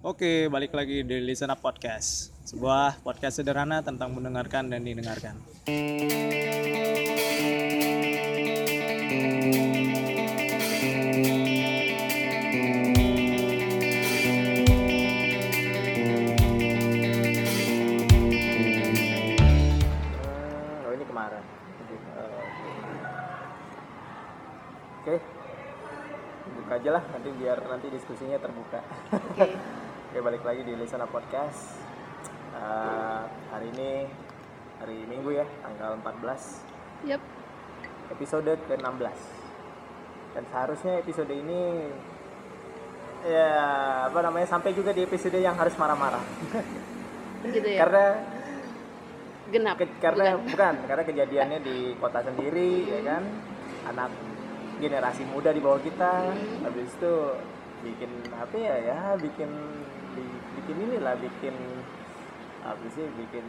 Oke, balik lagi di Listen Up Podcast. Sebuah podcast sederhana tentang mendengarkan dan didengarkan. Hmm, oh ini kemarin. Oke. Buka aja lah nanti biar nanti diskusinya terbuka. Oke. Oke, balik lagi di Listener Podcast. Eh, hari ini hari Minggu ya, tanggal 14, Yap. episode ke-16. Dan seharusnya episode ini ya apa namanya sampai juga di episode yang harus marah-marah. Gitu ya. Karena Genap. Ke- karena Bukan. bukan. karena kejadiannya di kota sendiri ya kan anak generasi muda di bawah kita Hmm. habis itu bikin apa ya ya bikin bi- bikin inilah bikin apa sih bikin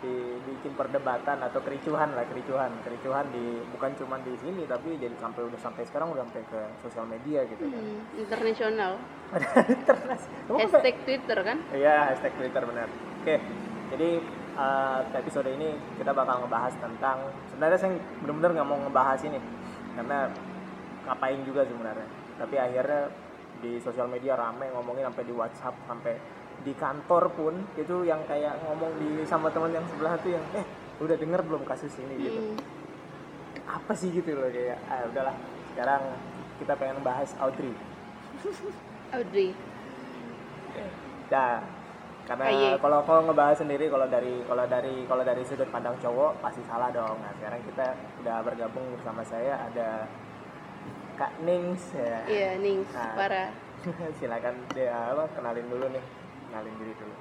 di- bikin perdebatan atau kericuhan lah kericuhan kericuhan di bukan cuma di sini tapi jadi sampai udah sampai sekarang udah sampai ke sosial media gitu kan Hmm, internasional. Terus, kamu sampai- Hashtag Twitter kan? Iya, hashtag Twitter benar. Oke, jadi uh, episode ini kita bakal ngebahas tentang sebenarnya saya benar-benar nggak mau ngebahas ini karena ngapain juga sebenarnya. Tapi akhirnya di sosial media rame ngomongin sampai di WhatsApp sampai di kantor pun itu yang kayak ngomong di sama teman yang sebelah tuh yang eh udah denger belum kasus ini gitu. Hmm. Apa sih gitu loh kayak ah udahlah sekarang kita pengen bahas Audrey. Audrey. Nah, karena Aye. kalau kalau ngebahas sendiri kalau dari kalau dari kalau dari sudut pandang cowok pasti salah dong. Nah, sekarang kita udah bergabung bersama saya ada Kak Nings ya. Iya, Nings. Nah. Parah. Silakan dia apa kenalin dulu nih. Kenalin diri dulu.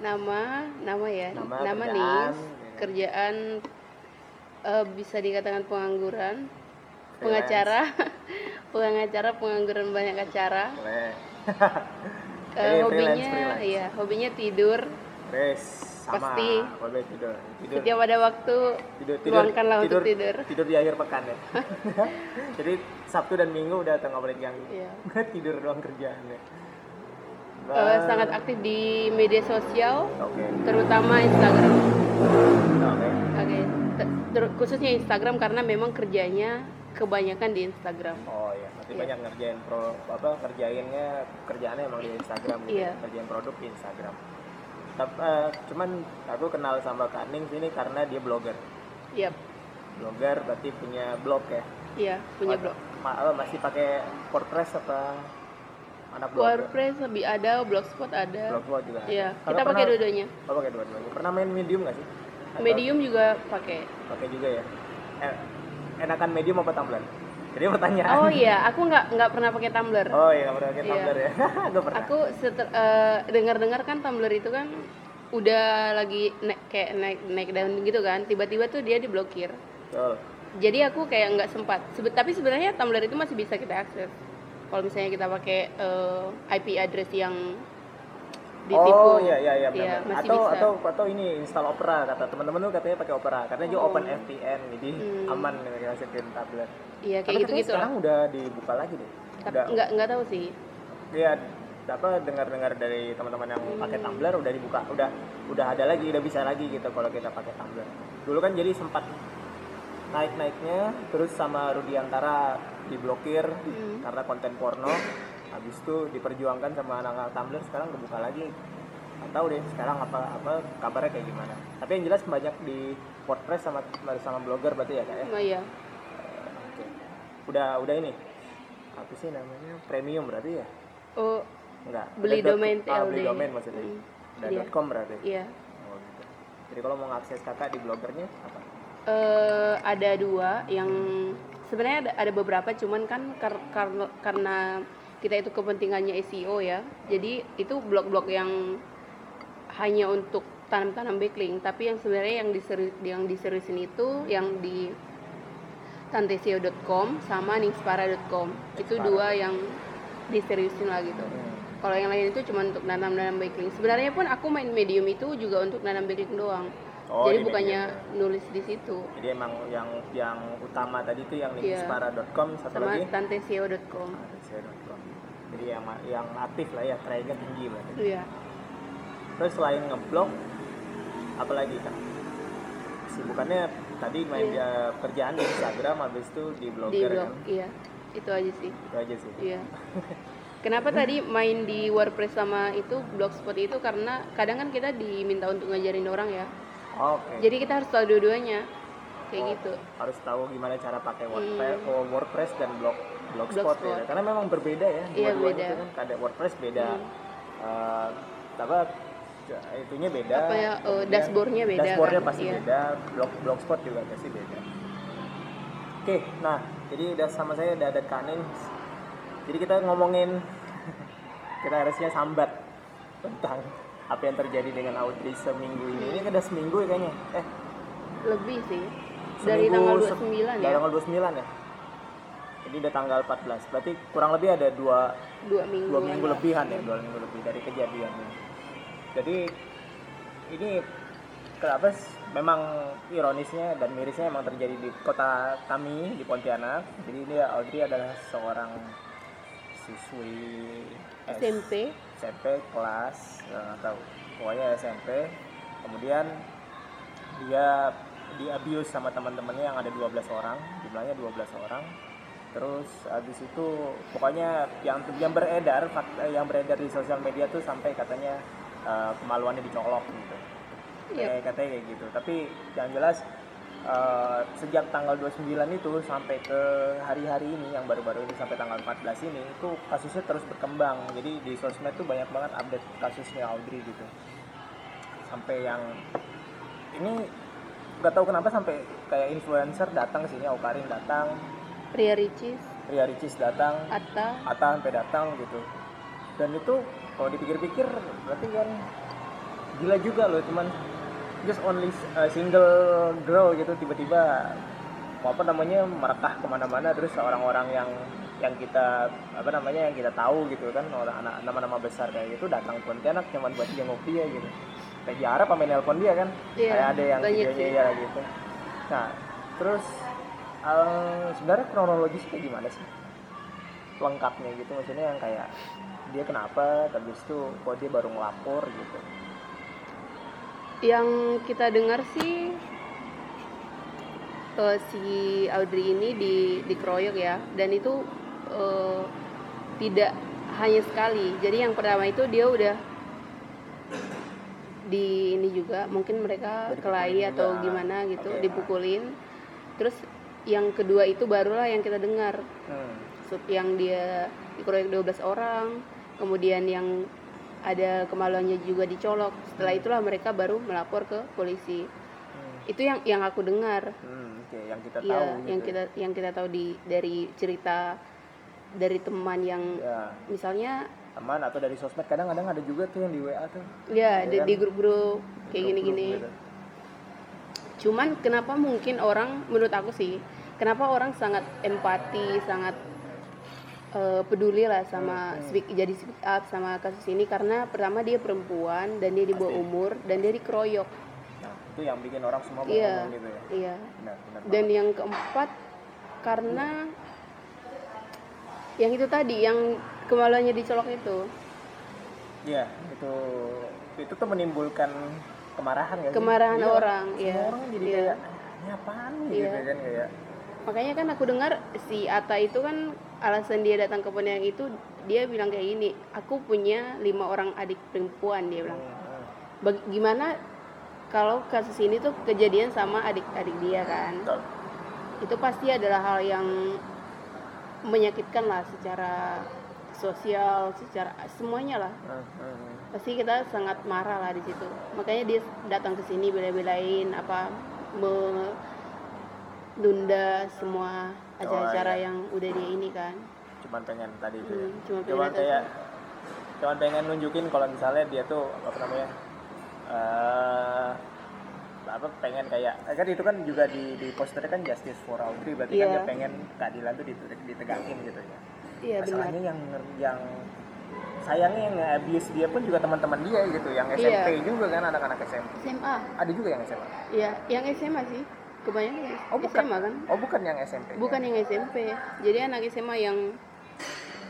Nama, nama ya. Nama, Nama kerjaan, Nings. ya. Kerjaan eh, bisa dikatakan pengangguran, Freelance. pengacara, pengacara, pengangguran banyak acara. Boleh. Eh, Jadi freelance, hobinya, freelance. iya, hobinya tidur. Res sama Pasti. boleh tidur. Tidur. Setiap ada waktu, tidur tidur luangkanlah untuk tidur. tidur di akhir pekan ya. Jadi Sabtu dan Minggu udah tengah balik yang Iya. tidur doang kerjaannya. Eh, sangat aktif di media sosial, Oke. terutama Instagram. Oke. Te- ter- khususnya Instagram karena memang kerjanya kebanyakan di Instagram. Oh iya, berarti Iya. banyak ngerjain pro apa kerjainnya kerjaannya emang di Instagram gitu. Iya. ya, Kerjain produk di Instagram. Tapi eh, cuman aku kenal sama Kak Ning sini karena dia blogger. Yap, Blogger berarti punya blog ya. iya punya blog. ma- masih pakai WordPress apa anak blogger? WordPress lebih ada, Blogspot ada. Blogspot juga. ada. Iya, kita pakai dua-duanya. Oh, pakai dua-duanya. Pernah main Medium nggak sih? Atau Medium juga pakai. Pakai juga ya. Eh, enakan Medium apa Tumblr? Jadi pertanyaan. Oh iya, aku nggak nggak pernah pakai Tumblr. Oh iya, nggak pernah pakai Iya. Tumblr ya. Gue pernah. Aku eh, dengar-dengar kan Tumblr itu kan udah lagi naik kayak naik naik daun gitu kan. Tiba-tiba tuh dia diblokir. Betul. Jadi aku kayak nggak sempat. Sebe- tapi sebenarnya Tumblr itu masih bisa kita akses. Kalau misalnya kita pakai eh, IP address yang ditipu. Oh iya iya iya benar. masih atau bisa. atau atau ini install Opera kata teman-teman tuh katanya pakai Opera karena Oh. open VPN jadi Hmm. aman nih masukin tablet. Iya kayak gitu gitu sekarang udah dibuka lagi deh. Tapi Udah nggak nggak tahu sih. Iya apa dengar-dengar dari teman-teman yang pakai Tumblr udah dibuka udah udah ada lagi udah bisa lagi gitu kalau kita pakai Tumblr. Dulu kan jadi sempat naik-naiknya terus sama Rudiantara diblokir Hmm. karena konten porno habis itu diperjuangkan sama anak-anak Tumblr sekarang kebuka lagi nggak tahu deh sekarang apa apa kabarnya kayak gimana tapi yang jelas banyak di WordPress sama sama blogger berarti ya kak ya Oh iya. Udah udah ini. Apa sih namanya? Premium berarti ya? Oh enggak Beli dot- domain ah, beli domain maksudnya. Hmm. udah dot .com berarti? Iya. oh, gitu. jadi kalau mau ngakses kakak di blogernya apa? Eh ada dua yang sebenarnya ada, ada beberapa cuman kan kar- kar- karena kita itu kepentingannya SEO ya. Jadi itu blog-blog yang hanya untuk tanam-tanam backlink tapi yang sebenarnya yang diseri, yang diseriusin itu yang di tanteseo.com sama ningspara.com itu dua yang diseriusin lah gitu. Kalau yang lain itu cuma untuk nanam-nanam backlink sebenarnya pun aku main medium itu juga untuk nanam backlink doang. Oh, jadi di bukannya media. nulis di situ. Jadi emang yang yang utama tadi itu yang Iya. linkspara.com satu sama lagi? tanteseo.com Tanteseo.com. jadi yang yang aktif lah ya tracknya tinggi berarti. Iya. Terus selain ngeblog apalagi kan sibukannya tadi main dia kerjaan di Instagram habis itu di di blogger blog kan? iya. Itu aja sih. Itu aja sih. Iya. Kenapa tadi main di WordPress sama itu blogspot itu? Karena kadang kan kita diminta untuk ngajarin orang ya. Oke. Jadi kita harus tahu dua-duanya. Kayak Oh, gitu. harus tahu gimana cara pakai WordPress, oh, WordPress dan blog blogspot, Blogspot. ya karena memang berbeda ya Iya, dua-duanya beda. itu kan. Ada WordPress beda. Hmm. eh, apa itunya beda. Apa ya, kemudian dashboardnya beda dashboardnya kan? pasti Iya. beda. Blog blogspot juga pasti beda. Oke nah jadi udah sama saya udah ada kanin jadi kita ngomongin kita harusnya sambat tentang apa yang terjadi dengan Audrey seminggu ini. Ini udah seminggu ya kayaknya. Eh lebih sih. Dari Seminggu tanggal se- 29 dari ya? tanggal 29 ya. Ini udah tanggal 14 berarti kurang lebih ada dua dua minggu dua minggu lebihan ya dua minggu lebih dari kejadian ini jadi ini kenapa memang ironisnya dan mirisnya emang terjadi di kota kami di Pontianak. Jadi ini Audrey adalah seorang siswi S- SMP SMP kelas nggak tahu pokoknya SMP kemudian dia di abuse sama teman-temannya yang ada 12 orang jumlahnya 12 orang. Terus habis itu pokoknya yang yang beredar fakta yang beredar di sosial media tuh sampai katanya eh, kemaluannya dicolok gitu. Iya. kayak katanya kayak gitu. Tapi yang jelas eh, sejak tanggal 29 itu sampai ke hari-hari ini yang baru-baru ini sampai tanggal 14 ini itu kasusnya terus berkembang. Jadi di sosmed tuh banyak banget update kasusnya Audrey gitu. Sampai yang ini nggak tahu kenapa sampai kayak influencer datang ke sini Aukarin datang. Ria Ricis. Ria Ricis datang. Atta. Atta sampai datang gitu. Dan itu kalau dipikir-pikir berarti kan gila juga loh cuman just only uh, single girl gitu tiba-tiba apa namanya merekah ke mana-mana terus orang-orang yang yang kita apa namanya yang kita tahu gitu kan orang anak nama-nama besar kayak gitu datang ke Pontianak cuma buat jenguk dia gitu. Kayak diharap apa nelpon dia kan Iya, kayak ada yang videonya ya gitu. Nah terus eh, sebenarnya kronologis kayak gimana sih? Lengkapnya gitu maksudnya yang kayak dia kenapa habis itu kok dia baru ngelapor gitu. Yang kita dengar sih eh, si Audrey ini di dikeroyok ya. Dan itu eh, tidak hanya sekali. Jadi yang pertama itu dia udah di ini juga. Mungkin mereka kelahi atau juga. gimana gitu Oke. dipukulin. Terus yang kedua itu barulah yang kita dengar. Hmm. Yang dia dikeroyok 12 orang kemudian yang ada kemaluannya juga dicolok. Setelah itulah mereka baru melapor ke polisi. Hmm. itu yang yang aku dengar. Hmm, oke yang kita tahu Iya, gitu. yang kita yang kita tahu di dari cerita dari teman yang ya misalnya teman atau dari sosmed kadang-kadang ada juga tuh yang di WA tuh. Ya di, Iya kan? di grup-grup kayak gini-gini. gitu. cuman kenapa mungkin orang menurut aku sih kenapa orang sangat empati sangat eh, peduli lah sama Hmm. speak jadi speak up sama kasus ini karena pertama dia perempuan dan dia di bawah umur dan dia dikeroyok nah itu yang bikin orang semua iya gitu ya iya benar benar dan yang keempat karena yang itu tadi yang kemaluannya dicolok itu Iya, itu itu tuh menimbulkan kemarahan ya. Kemarahan orang, Semua iya. orang jadi Iya. kayak "Ah, ini apaan nih?" Iya. gitu kan kayak. Makanya kan aku dengar si Ata itu kan alasan dia datang ke Pontianak itu dia bilang kayak gini aku punya lima orang adik perempuan dia bilang. Hmm, Bag- gimana kalau kasus ini tuh kejadian sama adik-adik dia kan? Itu pasti adalah hal yang menyakitkan lah secara sosial secara semuanya lah. Hmm, hmm. pasti kita sangat marah lah di situ. Makanya dia datang ke sini bela-belain apa menunda semua acara-acara iya. yang udah dia ini kan Cuman pengen tadi itu. Hmm, ya. cuma pengen Cuman kayak cuman pengen nunjukin kalau misalnya dia tuh apa namanya? eh apa pengen kayak eh, kan itu kan juga di di posternya kan justice for Audrey berarti kan Iya. dia pengen keadilan tuh diteg- ditegangin gitu ya. iya benar Masalahnya yang yang sayangnya yang abuse dia pun juga teman-teman dia gitu, yang SMP Iya. juga kan anak-anak SMP. SMA Ada juga yang SMA. iya yang SMA sih kebanyakan Oh bukan. SMA kan Oh bukan yang SMP. bukan yang SMP jadi anak SMA yang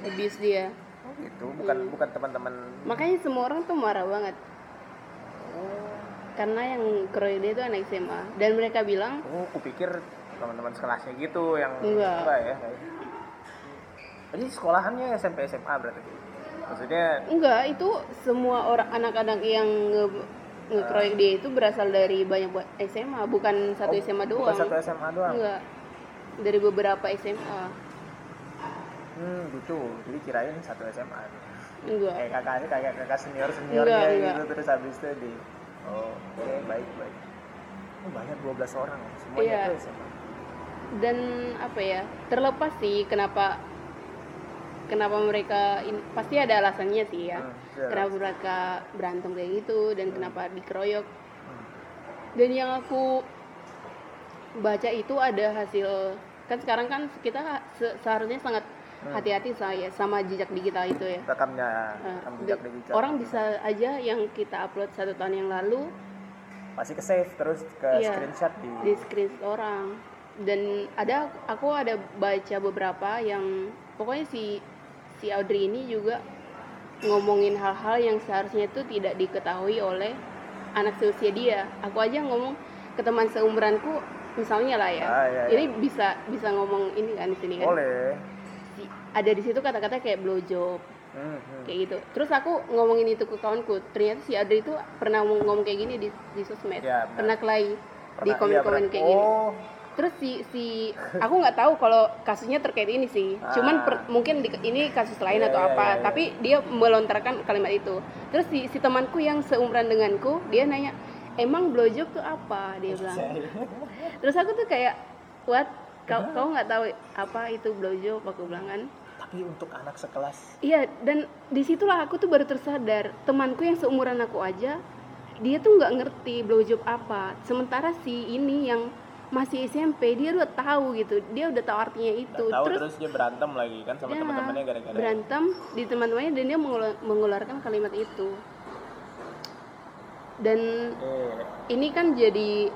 abuse dia Oh gitu, bukan Hmm. bukan teman-teman. makanya semua orang tuh marah banget karena yang keroyok dia itu anak SMA dan mereka bilang Oh, kupikir teman-teman sekelasnya gitu yang Enggak. ya. Jadi sekolahannya SMP SMA berarti. Maksudnya enggak itu semua orang anak-anak yang ngekeroyok dia itu berasal dari banyak buat SMA bukan satu oh, SMA doang Bukan satu SMA doang. enggak dari beberapa SMA Hmm, gitu. Jadi kirain satu SMA. enggak Kayak kakaknya kayak kakak senior seniornya Enggak, gitu enggak. terus habis itu di Oh, oke, baik, baik. Oh, banyak 12 orang. Semuanya Iya. itu SMA. dan apa ya terlepas sih kenapa kenapa mereka in- pasti ada alasannya sih ya Hmm, iya. kenapa mereka berantem kayak gitu dan kenapa dikeroyok Hmm. dan yang aku baca itu ada hasil kan sekarang kan kita se- seharusnya sangat Hmm. hati-hati saya sama jejak digital itu ya Rekamnya, Nah, rekam jejak digital. orang bisa aja yang kita upload satu tahun yang lalu pasti ke save terus ke Iya. screenshot di, di screenshot orang dan ada aku ada baca beberapa yang pokoknya si si Audrey ini juga ngomongin hal-hal yang seharusnya itu tidak diketahui oleh anak seusia dia. Aku aja ngomong ke teman seumuranku misalnya lah ya. Ah, iya, iya. ini bisa bisa ngomong ini kan di sini kan? Boleh. Ada di situ kata-kata kayak blowjob Hmm, hmm. kayak gitu. Terus aku ngomongin itu ke kawanku. Ternyata si Audrey itu pernah ngomong, ngomong kayak gini di, di sosmed. Ya, pernah kelahi di Pernah- iya, komen-komen benar. kayak gini. Oh, terus si si aku nggak tahu kalau kasusnya terkait ini sih. Cuman per- Ah. mungkin di- ini kasus lain Iya, atau iya, apa. iya, iya. tapi dia melontarkan kalimat itu. Terus si si temanku yang seumuran denganku dia nanya emang blowjob tuh apa? Dia bilang. Terus aku tuh kayak what? Kau kau nggak tahu apa itu blowjob? Aku bilang kan. Tapi untuk anak sekelas. Iya, dan di situlah aku tuh baru tersadar temanku yang seumuran aku aja dia tuh nggak ngerti blowjob apa. Sementara si ini yang masih SMP dia udah tahu gitu, dia udah tahu artinya itu. Tahu terus, terus, dia berantem lagi kan sama ya, teman-temannya gara-gara berantem di teman-temannya dan dia mengelu- mengeluarkan kalimat itu. Dan Eh, ini kan jadi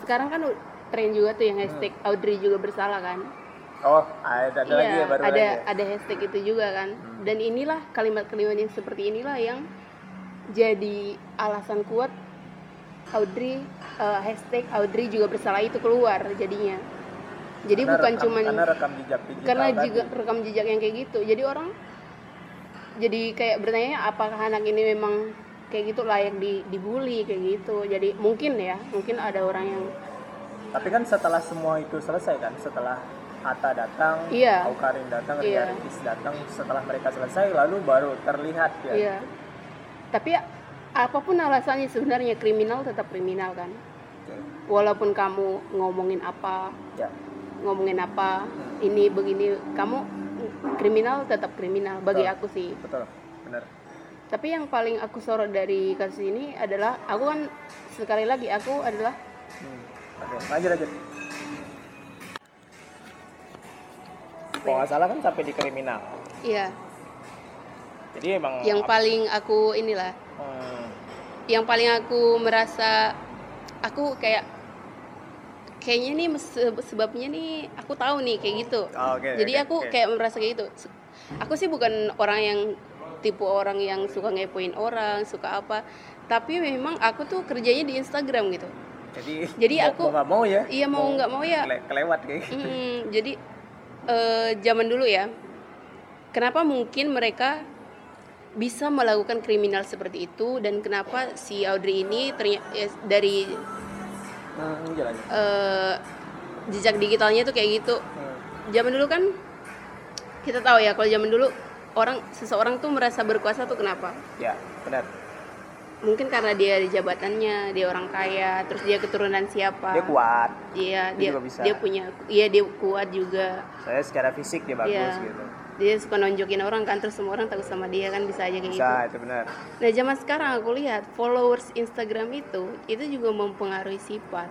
sekarang kan tren juga tuh yang hashtag Hmm. Audrey juga bersalah kan. oh ada, ada lagi ya baru ada lagi ya? ada hashtag itu juga kan. Hmm. Dan inilah kalimat-kalimat yang seperti inilah yang jadi alasan kuat Audrey eh, hashtag Audrey juga bersalah itu keluar jadinya. Jadi Karena bukan rekam- cuman karena rekam jejak digital karena tadi. juga rekam jejak yang kayak gitu. Jadi orang jadi kayak bertanya apakah anak ini memang kayak gitu layak di, dibully kayak gitu. Jadi mungkin ya, mungkin ada orang yang tapi kan setelah semua itu selesai kan setelah Atta datang, Iya. Aukarin datang, Iya. Ria Ricis datang setelah mereka selesai lalu baru terlihat ya Iya. Tapi apa pun alasannya sebenarnya kriminal tetap kriminal kan. Walaupun kamu ngomongin apa, ya ngomongin apa, ini begini, kamu kriminal tetap kriminal bagi Betul. aku sih. betul benar Tapi yang paling aku sorot dari kasus ini adalah aku kan sekali lagi aku adalah Hmm. Oke, lanjut lanjut. Kalau nggak salah kan sampai di kriminal. ya Jadi emang yang paling aku inilah Hmm, yang paling aku merasa aku kayak kayaknya nih se- sebabnya nih aku tahu nih kayak gitu oh, oke. jadi oke, aku oke. kayak merasa kayak gitu aku sih bukan orang yang tipe orang yang suka ngepoin orang suka apa tapi memang aku tuh kerjanya di Instagram gitu jadi jadi mau- aku- mau mau ya. iya mau nggak mau ya kele- kelewat kayak gitu. Mm, jadi eh, zaman dulu ya kenapa mungkin mereka bisa melakukan kriminal seperti itu dan kenapa si Audrey ini ternyata dari Hmm, jalan. eh, jejak digitalnya tuh kayak gitu Hmm. zaman dulu kan kita tahu ya kalau zaman dulu orang seseorang tuh merasa berkuasa tuh kenapa Ya, benar. mungkin karena dia di jabatannya dia orang kaya terus dia keturunan siapa Dia kuat. iya Dia dia dia punya iya dia kuat juga Saya secara fisik dia bagus Iya. gitu. Dia suka nonjokin orang kan terus semua orang takut sama dia kan bisa aja kayak gitu. Bisa, itu benar. nah zaman sekarang aku lihat followers Instagram itu itu juga mempengaruhi sifat.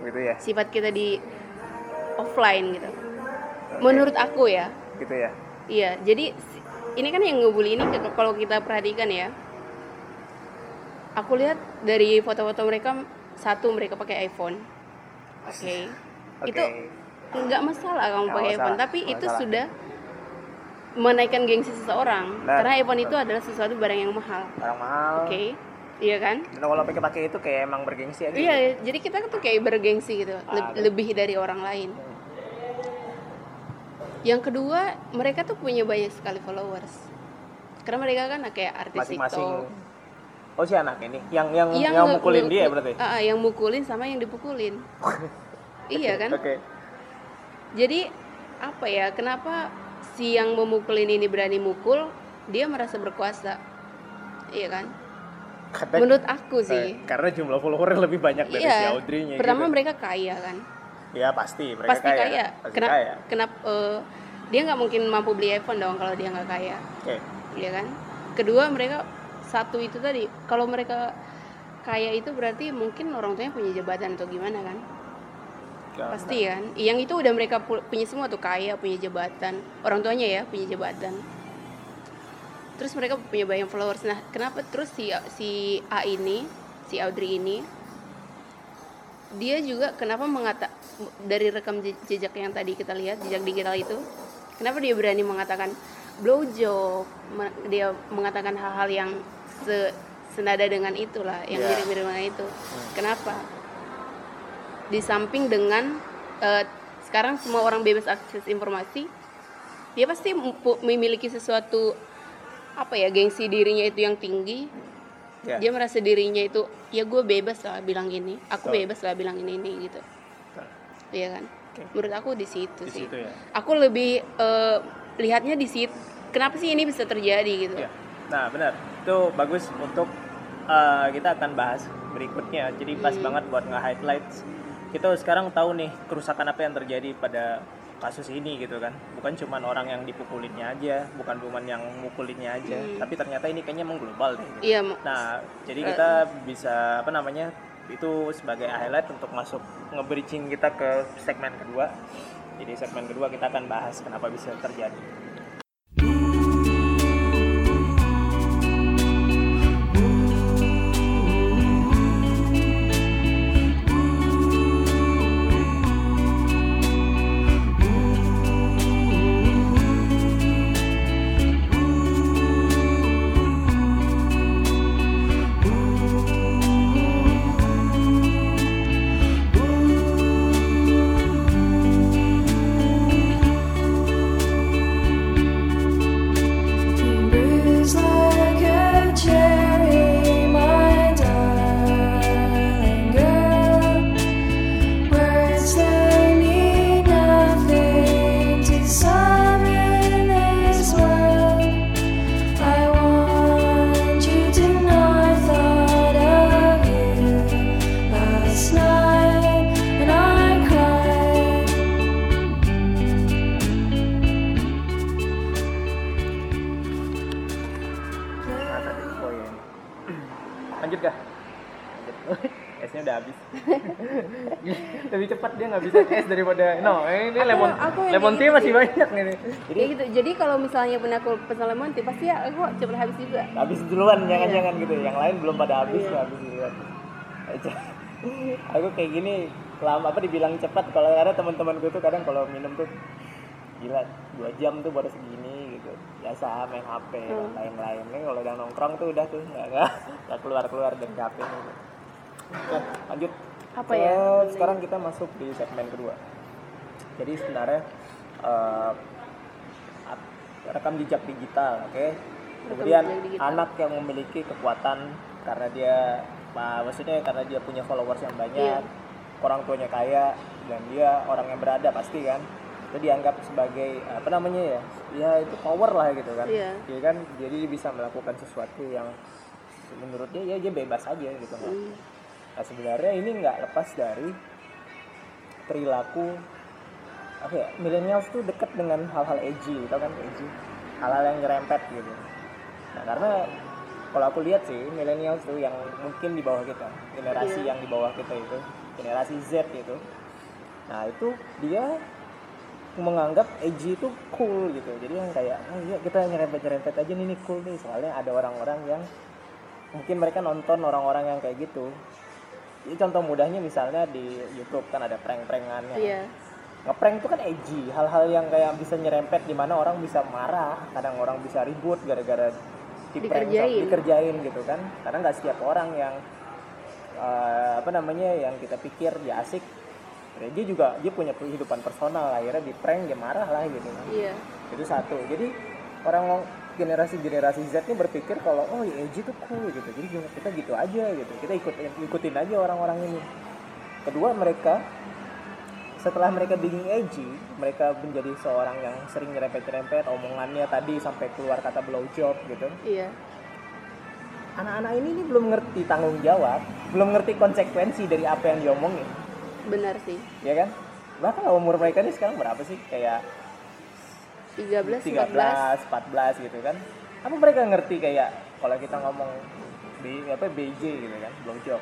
Gitu ya. sifat kita di offline gitu. Menurut aku ya. Gitu ya. iya jadi ini kan yang ngebully ini kalau kita perhatikan ya. Aku lihat dari foto-foto mereka satu mereka pakai iPhone. Oke. Oke. itu nggak masalah kamu Nggak pakai masalah, iPhone tapi nggak itu masalah. sudah menaikkan gengsi seseorang Nah. karena iPhone itu adalah sesuatu barang yang mahal Barang mahal. oke iya kan Dan kalau pakai pakai itu kayak emang bergengsi aja. iya jadi kita tuh kayak bergengsi gitu Ah, lebih dari orang lain yang kedua mereka tuh punya banyak sekali followers karena mereka kan kayak artis Masing-masing. TikTok Oh si anak ini, yang yang yang, nge- mukulin dia berarti. Ah, yang mukulin sama yang dipukulin iya kan Oke. Jadi apa ya kenapa si yang memukulin ini berani mukul dia merasa berkuasa? Iya kan? Karena, menurut aku sih. eh, karena jumlah follower lebih banyak dari si iya Audrey-nya pertama gitu. mereka kaya kan? Ya pasti, mereka pasti kaya, Pasti kenapa kaya. kenapa eh, dia nggak mungkin mampu beli iPhone dong kalau dia nggak kaya. Oke. iya kan? Kedua mereka satu itu tadi kalau mereka kaya itu berarti mungkin orang tuanya punya jabatan atau gimana kan Gak- pasti kan? Yang itu udah mereka pu- punya semua tuh kaya punya jabatan. Orang tuanya ya punya jabatan. Terus mereka punya banyak followers. Nah kenapa terus si si A ini si Audrey ini dia juga kenapa mengata dari rekam je- jejak yang tadi kita lihat jejak digital itu kenapa dia berani mengatakan blowjob me- dia mengatakan hal-hal yang se senada dengan itulah yang Iya. mirip-mirip dengan itu? Kenapa di samping dengan eh, sekarang semua orang bebas akses informasi dia pasti memiliki sesuatu apa ya gengsi dirinya itu yang tinggi Ya. dia merasa dirinya itu ya gue bebas lah bilang ini aku Betul. bebas lah bilang ini ini gitu Betul. iya kan Oke. menurut aku di situ Di sih situ ya. aku lebih eh, lihatnya di situ kenapa sih ini bisa terjadi gitu Ya. Nah, benar. Itu bagus untuk uh, kita akan bahas berikutnya. Jadi pas Hmm. banget buat nge-highlights. Kita sekarang tahu nih kerusakan apa yang terjadi pada kasus ini gitu kan. Bukan cuma orang yang dipukulinnya aja, bukan cuma yang mukulinnya aja, Hmm. tapi ternyata ini kayaknya emang global deh. gitu. iya Nah, jadi Eh. kita bisa apa namanya? Itu sebagai highlight untuk masuk nge-bridging kita ke segmen kedua. Jadi segmen kedua kita akan bahas kenapa bisa terjadi. Daripada no. eh, Ini Aku- lemon aku lemon tea gitu masih sih. banyak nih. Jadi Kayak gitu jadi kalau misalnya pernah aku pesan lemon tea pasti ya aku cepet habis juga habis duluan jangan-jangan gitu. Yang lain belum pada habis Iya. tuh habis duluan. Aja. Aku kayak gini lama apa dibilang cepat kalau ada teman-teman gue tuh kadang kalau minum tuh gila dua jam tuh baru segini gitu biasa main HP dan Hmm. lain-lain nih kalau udah nongkrong tuh udah tuh nggak keluar keluar dari HP gitu. Oke, lanjut Apa ya? sekarang kita masuk di segmen kedua jadi sebenarnya eh, ap- rekam jejak digital oke kemudian jejak digital. anak yang memiliki kekuatan karena dia ma- maksudnya karena dia punya followers yang banyak Iya. orang tuanya kaya dan dia orang yang berada pasti kan itu dianggap sebagai apa namanya ya ya itu power lah gitu kan Iya. Dia kan jadi dia bisa melakukan sesuatu yang menurut dia ya dia bebas aja gitu nggak Hmm. Nah sebenarnya ini nggak lepas dari perilaku apa ya millennials tuh dekat dengan hal-hal edgy, tau kan edgy, hal-hal yang nyerempet gitu. Nah karena kalau aku lihat sih millennials tuh yang mungkin di bawah kita, generasi Iya. yang di bawah kita itu, generasi Z itu, nah itu dia menganggap edgy itu cool gitu. Jadi yang kayak, oh iya kita nyerempet-nyerempet aja nih, ini cool nih. Soalnya ada orang-orang yang mungkin mereka nonton orang-orang yang kayak gitu. Jadi contoh mudahnya misalnya di YouTube kan ada prank-prankannya. iya. Ngeprank itu kan edgy hal-hal yang kayak bisa nyerempet di mana orang bisa marah kadang orang bisa ribut gara-gara di-prank Dikerjain. dikerjain gitu kan. Karena nggak setiap orang yang eh, apa namanya yang kita pikir dia asik Ya, dia juga dia punya kehidupan personal. Akhirnya di prank dia marah lah gitu kan. Iya. Itu satu. Jadi orang generasi generasi Z ini berpikir kalau oh ya edgy itu cool gitu. Jadi kita gitu aja gitu. Kita ikut ikutin aja orang-orang ini. Kedua mereka setelah mereka being edgy mereka menjadi seorang yang sering nyerempet-nyerempet omongannya tadi sampai keluar kata blowjob gitu. Iya. Anak-anak ini, ini belum ngerti tanggung jawab belum ngerti konsekuensi dari apa yang diomongin. Benar sih. Ya kan? Bahkan umur mereka ini sekarang berapa sih? Kayak 13 13, 14 14 gitu kan. Apa mereka ngerti kayak kalau kita ngomong B, apa BJ gitu kan, blowjob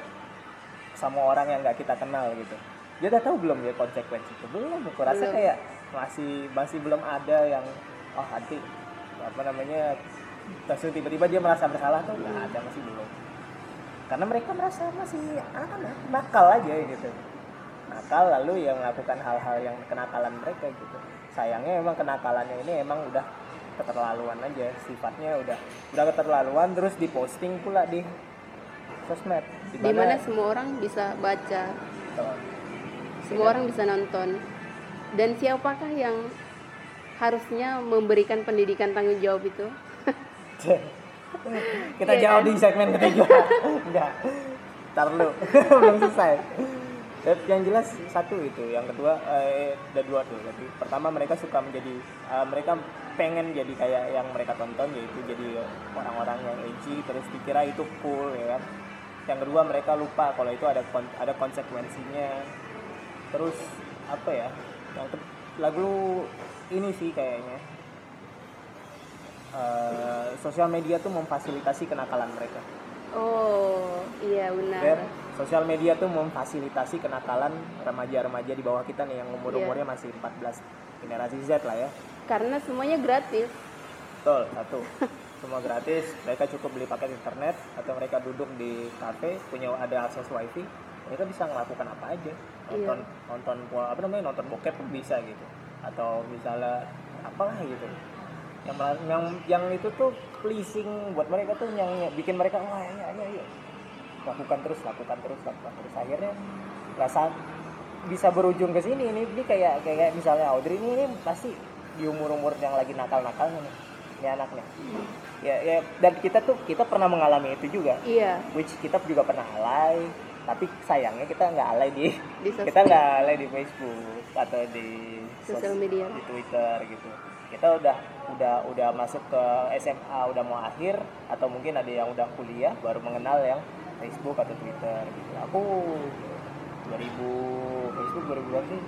sama orang yang nggak kita kenal gitu. Dia udah tahu belum ya konsekuensi itu? Belum, aku rasa Belum. kayak masih masih belum ada yang oh nanti apa namanya langsung tiba-tiba dia merasa bersalah tuh nggak ada masih belum. Karena mereka merasa masih anak-anak, nakal aja gitu. Nakal lalu yang melakukan hal-hal yang kenakalan mereka gitu. Sayangnya emang kenakalannya ini emang udah keterlaluan aja sifatnya udah udah keterlaluan terus diposting pula di sosmed. Di mana semua orang bisa baca. Semua orang bisa nonton. Dan siapakah yang harusnya memberikan pendidikan tanggung jawab itu? Kita Iya jawab kan? di segmen ketiga. Enggak. Ntar lu. Belum selesai yang jelas satu itu yang kedua eh, ada dua tuh. Jadi pertama mereka suka menjadi eh, mereka pengen jadi kayak yang mereka tonton yaitu jadi orang-orang yang edgy terus dikira itu cool ya kan. Yang kedua mereka lupa kalau itu ada kon- ada konsekuensinya. Terus apa ya yang lagu ini sih kayaknya. Eh, sosial media tuh memfasilitasi kenakalan mereka. Oh iya benar sosial media tuh memfasilitasi kenakalan remaja-remaja di bawah kita nih yang umur-umurnya Iya. masih 14 generasi Z lah ya. karena semuanya gratis Betul, satu. Semua gratis, mereka cukup beli paket internet atau mereka duduk di kafe punya ada akses wifi, mereka bisa melakukan apa aja. Nonton nonton apa namanya? nonton bokep pun bisa gitu. Atau misalnya apalah gitu. Yang yang yang itu tuh pleasing buat mereka tuh yang yang bikin mereka wah ya ya ya lakukan terus lakukan terus lakukan terus. Akhirnya rasa bisa berujung ke sini ini ini kayak kayak misalnya Audrey ini, ini pasti di umur umur yang lagi nakal nakalnya nih ini anaknya. Ya ya dan kita tuh kita pernah mengalami itu juga. Iya. Which kita juga pernah alay tapi sayangnya kita nggak alay di di kita nggak alay di Facebook atau di sos- Sosial media. di Twitter gitu. Kita udah udah udah masuk ke SMA udah mau akhir atau mungkin ada yang udah kuliah baru mengenal yang Facebook atau Twitter gitu. Aku 2000 Facebook 2000 berapa sih?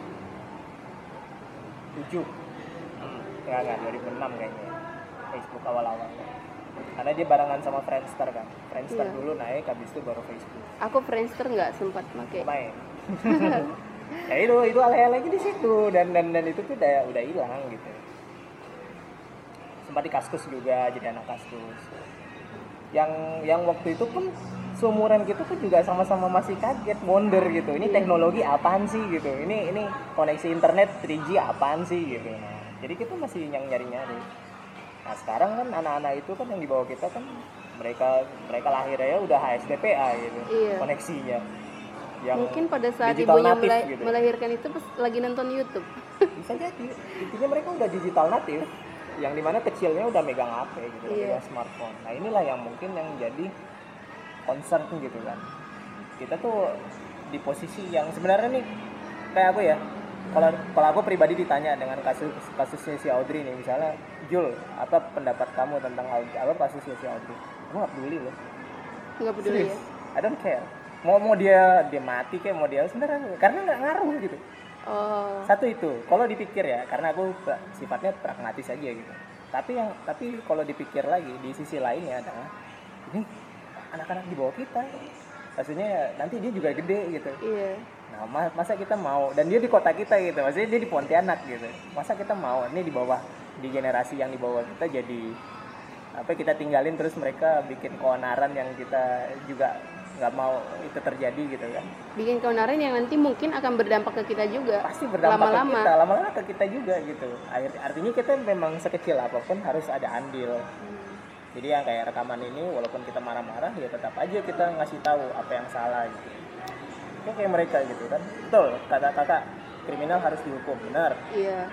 7 hmm, enggak enggak 2006 kayaknya. Facebook awal-awal. Karena dia barengan sama Friendster kan. Friendster Iya. dulu naik habis itu baru Facebook. Aku Friendster nggak sempat pakai. Main. Ya itu itu alay-alay di situ. Dan dan dan itu tuh udah udah hilang gitu. Sempat di kaskus juga jadi anak kaskus. Yang yang waktu itu pun seumuran gitu tuh juga sama-sama masih kaget wonder gitu ini teknologi apaan sih? gitu. Ini ini koneksi internet 3G apaan sih? gitu. Nah, jadi kita masih yang nyari-nyari. Nah sekarang kan anak-anak itu kan yang di bawah kita kan mereka mereka lahirnya udah HSDPA gitu Iya. koneksinya. Yang mungkin pada saat ibunya native mela- gitu. melahirkan itu pas lagi nonton YouTube. Bisa jadi. Intinya mereka udah digital native yang di mana kecilnya udah megang HP gitu Iya. megang smartphone. Nah inilah yang mungkin yang jadi concern gitu kan. Kita tuh di posisi yang sebenarnya nih kayak aku ya kalau kalau aku pribadi ditanya dengan kasus kasusnya si Audrey nih misalnya Jul apa pendapat kamu tentang Audrey, apa kasusnya si Audrey? Aku nggak peduli loh. Nggak peduli Serius. ya? I don't care. Mau mau dia dia mati kayak mau dia sebenarnya karena nggak ngaruh gitu. Oh. Satu itu kalau dipikir ya karena aku sifatnya pragmatis aja gitu. Tapi yang tapi kalau dipikir lagi di sisi lainnya adalah ini anak-anak di bawah kita. Maksudnya nanti dia juga gede gitu. Iya. Nah ma- masa kita mau dan dia di kota kita gitu. Maksudnya dia di Pontianak gitu. Masa kita mau ini di bawah di generasi yang di bawah kita jadi apa kita tinggalin terus mereka bikin keonaran yang kita juga nggak mau itu terjadi gitu kan. Bikin keonaran yang nanti mungkin akan berdampak ke kita juga. Pasti berdampak lama-lama. ke kita lama-lama ke kita juga gitu. Artinya kita memang sekecil apa pun harus ada andil jadi yang kayak rekaman ini walaupun kita marah-marah ya tetap aja kita ngasih tahu apa yang salah gitu. Ya, kayak mereka gitu kan. Betul kata kakak kriminal harus dihukum benar. Iya.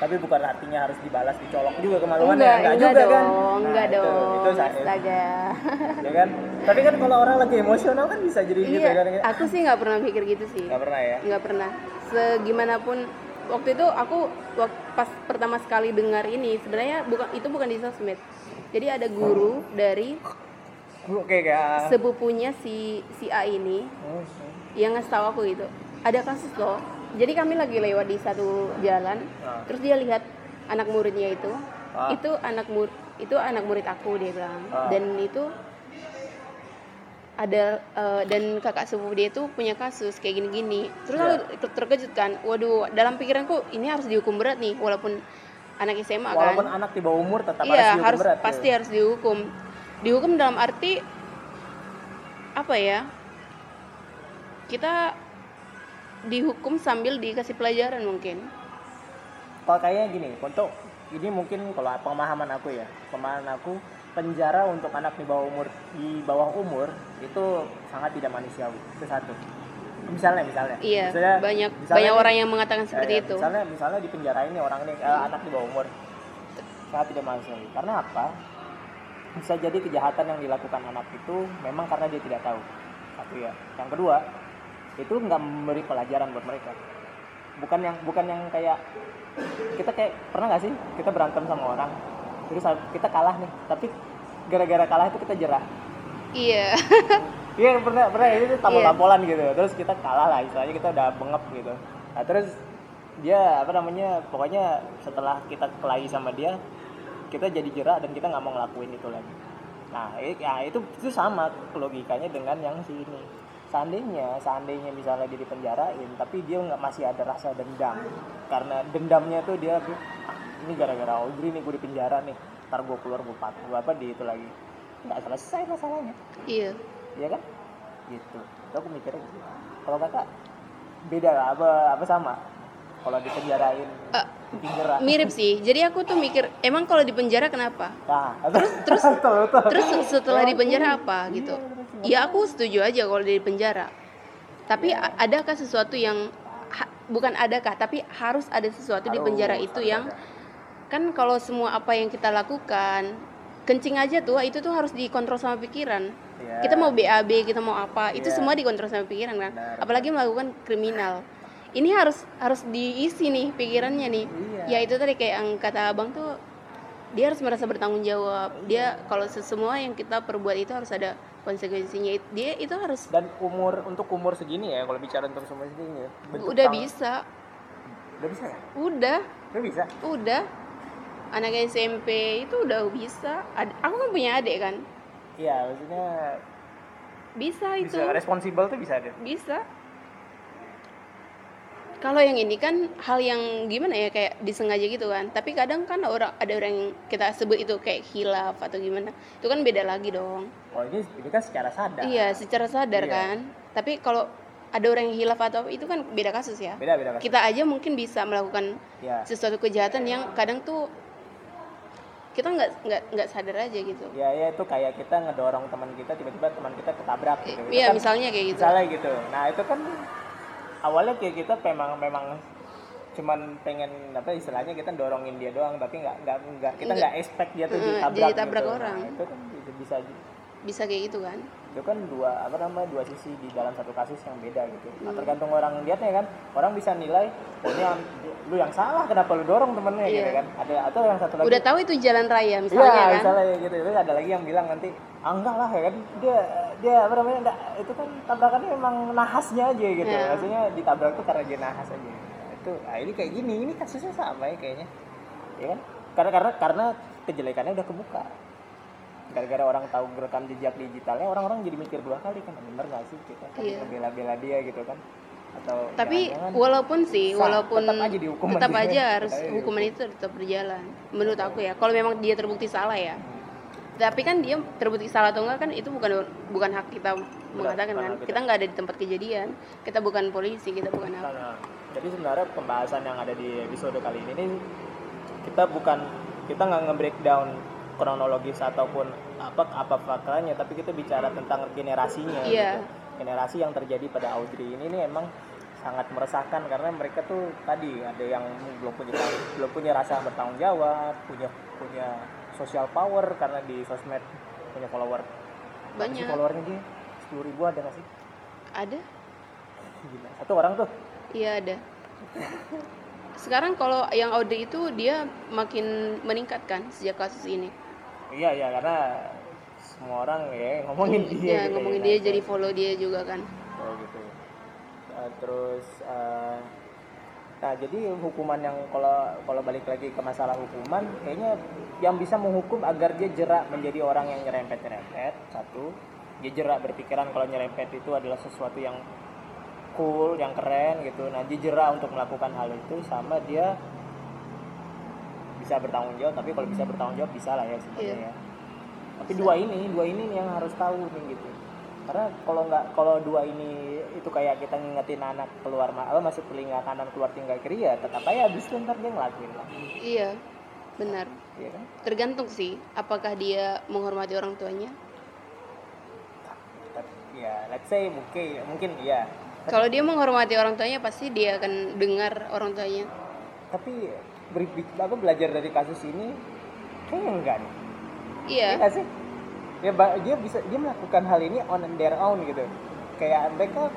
Tapi bukan artinya harus dibalas dicolok juga kemaluannya enggak enggak, enggak juga dong kan? Enggak Nah, itu, dong. itu astaga. Ya kan? Tapi kan kalau orang lagi emosional kan bisa jadi gitu iya kan aku sih nggak pernah mikir gitu sih. Nggak pernah ya? Nggak pernah. Segimanapun waktu itu aku pas pertama sekali dengar ini sebenarnya bukan itu bukan di sosmed jadi ada guru dari oke kayak sepupunya si si A ini hmm. yang ngasih tahu aku gitu ada kasus loh jadi kami lagi lewat di satu jalan Ah. terus dia lihat anak muridnya itu Ah. itu anak mur itu anak murid aku dia bilang Ah. dan itu ada eh, dan kakak sepupu dia itu punya kasus kayak gini-gini terus Iya. aku ter- terkejut kan waduh dalam pikiranku ini harus dihukum berat nih walaupun anak SMA walaupun kan. Anak di bawah umur tetap iya harus dihukum harus berat pasti ya. harus dihukum. Dihukum dalam arti apa ya kita dihukum sambil dikasih pelajaran mungkin. Kalau kayaknya gini untuk ini mungkin kalau pemahaman aku ya pemahaman aku penjara untuk anak di bawah umur di bawah umur itu sangat tidak manusiawi. Itu satu misalnya misalnya. Iya Misalnya- banyak misalnya banyak orang yang mengatakan seperti ya, itu. Misalnya misalnya di penjara ini orang ini eh, anak di bawah umur. Sangat tidak manusiawi karena apa? Bisa jadi kejahatan yang dilakukan anak itu memang karena dia tidak tahu. Satu ya. Yang kedua itu nggak memberi pelajaran buat mereka. Bukan yang bukan yang kayak kita kayak pernah nggak sih kita berantem sama orang terus kita kalah nih tapi gara-gara kalah itu kita jerah? Iya Iya pernah pernah itu Iya. tampolan gitu. Terus kita kalah lah istilahnya kita udah bengep gitu. Nah terus dia apa namanya pokoknya setelah kita kelahi sama dia kita jadi jerak dan kita nggak mau ngelakuin itu lagi. Nah ya itu itu sama logikanya dengan yang si ini. Seandainya seandainya misalnya dia dipenjarain tapi dia nggak masih ada rasa dendam karena dendamnya tuh dia "Ah, ini gara-gara Audrey nih gue di penjara nih ntar gue keluar gue pat gue apa di itu lagi nggak selesai masalahnya iya Iya kan? Gitu. Itu aku mikirnya gitu. Kalau kakak beda lah, apa apa sama? Kalau dipenjarain Eh, di penjara. mirip sih jadi aku tuh mikir emang kalau di penjara kenapa Nah, terus terus- betul, betul. terus setelah di penjara iya, apa iya, gitu terus ya aku setuju aja kalau di penjara tapi Iya. a- adakah sesuatu yang ha- bukan adakah tapi harus ada sesuatu di Harus, penjara itu yang ada. kan kalau semua apa yang kita lakukan kencing aja tuh itu tuh harus dikontrol sama pikiran. Iya. kita mau BAB kita mau apa itu Iya. semua dikontrol sama pikiran kan Benar, apalagi melakukan kriminal. Ini harus harus diisi nih pikirannya nih. Iya. ya itu tadi kayak yang kata abang tuh dia harus merasa bertanggung jawab. Dia kalau semua yang kita perbuat itu harus ada konsekuensinya. Dia itu harus Dan umur untuk umur segini ya, kalau bicara untuk umur segini ya, udah bisa. Udah bisa ya? udah. Udah bisa. udah anak SMP itu udah bisa Ad- aku kan punya adik kan Iya, maksudnya bisa itu bisa responsibel tuh bisa deh. bisa kalau yang ini kan hal yang gimana ya kayak disengaja gitu kan tapi kadang kan orang ada orang yang kita sebut itu kayak hilaf atau gimana itu kan beda lagi dong Oh, ini ini kan secara sadar. iya secara sadar Iya. kan tapi kalau ada orang yang hilaf atau itu kan beda kasus ya Beda beda kan. kita aja mungkin bisa melakukan Ya. sesuatu kejahatan yang kadang tuh kita nggak nggak nggak sadar aja gitu Ya, ya itu kayak kita ngedorong teman kita tiba-tiba teman kita ketabrak gitu. Itu iya kan- misalnya kayak gitu misalnya gitu nah itu kan awalnya kayak kita memang memang cuman pengen apa istilahnya kita dorongin dia doang tapi nggak nggak nggak kita Nggak. nggak expect dia tuh ditabrak jadi tabrak gitu. orang. Nah, itu kan bisa bisa bisa kayak gitu kan itu kan dua apa namanya dua sisi di dalam satu kasus yang beda gitu nah, Hmm. tergantung orang lihatnya kan orang bisa nilai oh ini yang- lu yang salah kenapa lu dorong temennya gitu Iya. kan ada atau yang satu lagi udah tahu itu jalan raya misalnya Iya, kan misalnya gitu. Terus ada lagi yang bilang nanti, ah enggak lah ya kan dia dia apa namanya enggak itu kan tabrakannya memang nahasnya aja gitu. Iya. Maksudnya ditabrak tuh karena dia nahas aja. Itu ah ini kayak gini, ini kasusnya sama ya kayaknya. Ya kan? Karena karena karena kejelekannya udah kebuka. Gara-gara orang tahu rekam jejak digitalnya, orang-orang jadi mikir dua kali kan bener nggak sih? Kita kan Iya. ngebela-bela dia gitu kan? Atau tapi jangan-jangan- walaupun sih Sah, walaupun tetap aja dihukum tetap aja. harus Tetap hukuman itu tetap berjalan menurut aku ya. Kalau memang dia terbukti salah ya. Tapi kan dia terbukti salah atau enggak kan itu bukan bukan hak kita mengatakan kan. kita nggak ada di tempat kejadian kita bukan polisi kita bukan apa. Nah, jadi sebenarnya pembahasan yang ada di episode kali ini nih, kita bukan kita nggak nge-breakdown kronologis ataupun apa apa faktanya tapi kita bicara tentang generasinya Iya. gitu. generasi yang terjadi pada Audrey ini nih emang sangat meresahkan karena mereka tuh tadi ada yang belum punya belum punya rasa bertanggung jawab punya punya social power karena di sosmed punya follower Banyak. followernya dia sepuluh ribu ada nggak sih ada Gila. satu orang tuh iya ada sekarang kalau yang Audrey itu dia makin meningkat kan sejak kasus ini Iya iya karena semua orang ya ngomongin dia. ya gitu ngomongin ya. dia jadi follow dia juga kan Oh gitu. Eh, terus eh, nah jadi hukuman yang kalau kalau balik lagi ke masalah hukuman kayaknya yang bisa menghukum agar dia jerak menjadi orang yang nyerempet nyerempet satu dia jerak berpikiran kalau nyerempet itu adalah sesuatu yang cool yang keren gitu nah dia jerak untuk melakukan hal itu sama dia bisa bertanggung jawab tapi kalau bisa bertanggung jawab bisa lah ya sebenarnya Iya. ya. Tapi dua ini dua ini yang harus tahu nih gitu. Karena kalau nggak kalau dua ini itu kayak kita ngingetin anak keluar apa masuk telinga kanan keluar tinggal kiri ya tetap aja habis itu ntar dia ngelakuin lagi iya benar. Iya kan? Tergantung sih apakah dia menghormati orang tuanya. Ya let's say mungkin mungkin iya. Kalau dia menghormati orang tuanya pasti dia akan dengar orang tuanya. Tapi beri, apa belajar dari kasus ini kayaknya enggak nih. Iya. Iya nggak sih? Ya dia bisa dia melakukan hal ini on their own gitu. Kayak mereka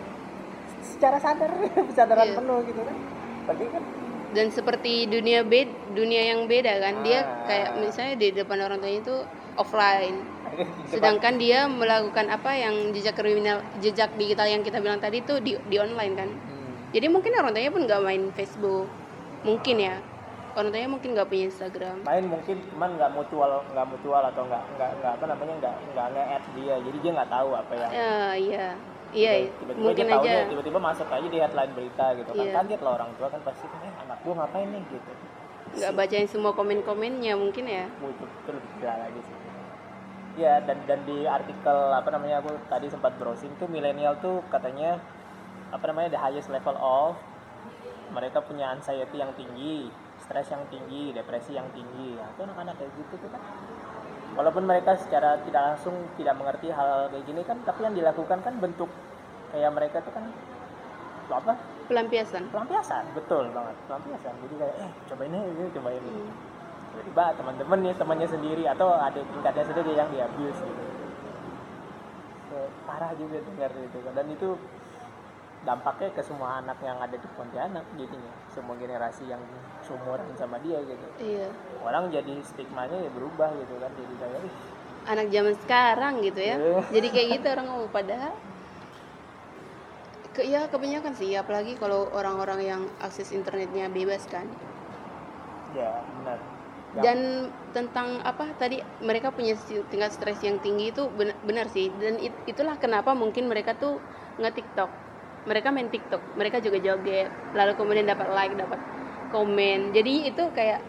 secara sadar kesadaran Iya. penuh gitu kan. Berarti kan dan seperti dunia bed dunia yang beda kan dia Ah. kayak misalnya di depan orang tuanya itu offline. Sedangkan dia melakukan apa yang jejak kriminal jejak digital yang kita bilang tadi itu di, di online kan. Hmm. jadi mungkin orang tuanya pun nggak main Facebook. Mungkin ya orang tuanya mungkin nggak punya Instagram. Main mungkin cuman nggak mutual nggak mutual atau nggak nggak nggak apa namanya nggak nggak nge-add dia. Jadi dia nggak tahu apa yang ya iya. Iya tiba-tiba mungkin dia aja. tiba-tiba masuk aja di headline berita gitu kan. Iya. kaget lah orang tua kan pasti kan eh anak gua ngapain nih? Gitu. Nggak bacain semua komen-komennya mungkin ya? Itu, itu lebih gila lagi sih. Ya dan dan di artikel apa namanya aku tadi sempat browsing tuh milenial tuh katanya apa namanya the highest level of mereka punya anxiety yang tinggi stres yang tinggi depresi yang tinggi. Nah, itu anak-anak kayak gitu tuh kan. Walaupun mereka secara tidak langsung tidak mengerti hal kayak gini kan tapi yang dilakukan kan bentuk kayak mereka tuh kan apa? Pelampiasan. Pelampiasan betul banget. Pelampiasan. Jadi kayak eh cobain ini cobain ini. Hmm. tiba-tiba teman-teman nih temannya sendiri atau ada tingkatnya sendiri yang dia abuse gitu So, parah juga dengar itu dan itu dampaknya ke semua anak yang ada di Pontianak jadinya. Semua generasi yang seumuran sama dia gitu. Iya. Orang jadi stigmanya ya berubah gitu kan jadi kayak "Ih, anak zaman sekarang gitu ya. Iya. jadi kayak gitu orang ngomong padahal ke ya kebanyakan sih apalagi kalau orang-orang yang akses internetnya bebas kan. Ya benar. Yang- dan tentang apa tadi mereka punya tingkat stres yang tinggi itu benar, benar sih. Dan it- itulah kenapa mungkin mereka tuh nge TikTok mereka main TikTok mereka juga joget lalu kemudian dapat like dapat komen. Jadi itu kayak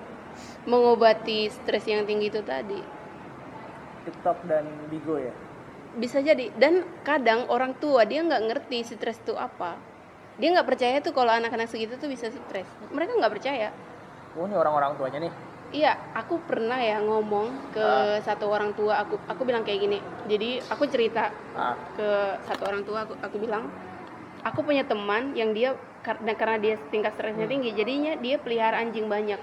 mengobati stres yang tinggi itu tadi. TikTok dan Bigo ya? Bisa jadi. Dan kadang orang tua dia nggak ngerti stres itu apa. Dia nggak percaya tuh kalau anak-anak segitu tuh bisa stres. Mereka nggak percaya. Oh ini orang-orang tuanya nih. Iya aku pernah ya ngomong ke satu orang tua. Aku aku bilang kayak gini. Jadi aku cerita ah. ke satu orang tua aku, aku bilang aku punya teman yang dia karena karena dia tingkat stresnya tinggi jadinya dia pelihara anjing banyak.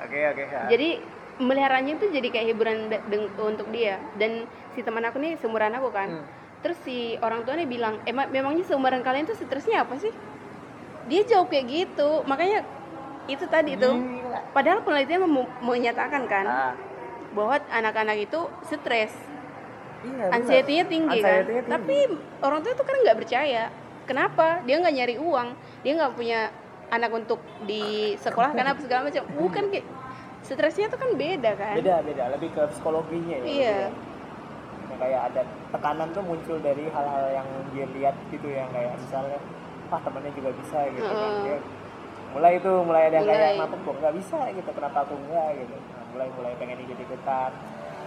Oke oke ya. jadi melihara anjing tuh jadi kayak hiburan untuk dia. Dan si teman aku nih seumuran aku kan. Hmm. terus si orang tuanya bilang emang memangnya seumuran kalian tuh stresnya apa sih? Dia jawab kayak gitu. Makanya itu tadi tuh. Gila. padahal penelitian menyatakan kan ah. bahwa anak-anak itu stres iya anxiety-nya tinggi kan? Tinggi. tapi orang tua itu kan nggak percaya. Kenapa? Dia nggak nyari uang. Dia nggak punya anak untuk di sekolah kan apa segala macam. Bukan kayak stresnya tuh kan beda kan? Beda beda. Lebih ke psikologinya ya Iya. yang kayak ada tekanan tuh muncul dari hal-hal yang dia lihat gitu yang kayak misalnya wah temennya juga bisa gitu kan. Heeh. dia mulai itu mulai ada yang kayak Mulai. kenapa kok nggak bisa? gitu kenapa aku enggak gitu. Nah, mulai mulai pengen ikut ikutan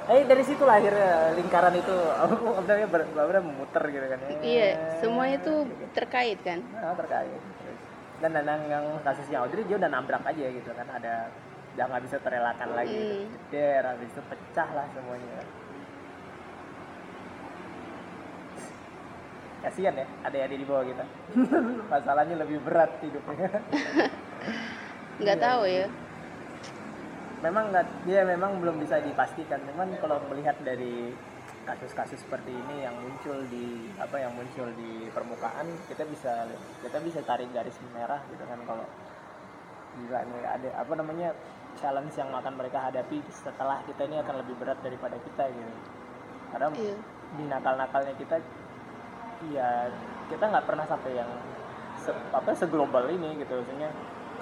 eh dari situ lahir lingkaran itu sebenarnya ber, memuter gitu kan ya. Iya, semuanya tuh terkait kan. Nah, terkait dan dan yang, kasusnya Audrey dia udah nabrak aja gitu kan ada udah nggak bisa terelakkan lagi gitu. Hmm. Jeder, habis itu pecah lah semuanya kasihan ya ada yang di bawah kita masalahnya lebih berat hidupnya Nggak Iya. tahu ya. Memang nggak dia memang belum bisa dipastikan. Memang kalau melihat dari kasus-kasus seperti ini yang muncul di apa yang muncul di permukaan kita bisa kita bisa tarik garis merah gitu kan kalau gila nih ada apa namanya challenge yang akan mereka hadapi setelah kita ini akan lebih berat daripada kita gitu. Karena Iya. di nakal-nakalnya kita ya kita nggak pernah sampai yang se, apa seglobal ini gitu. Maksudnya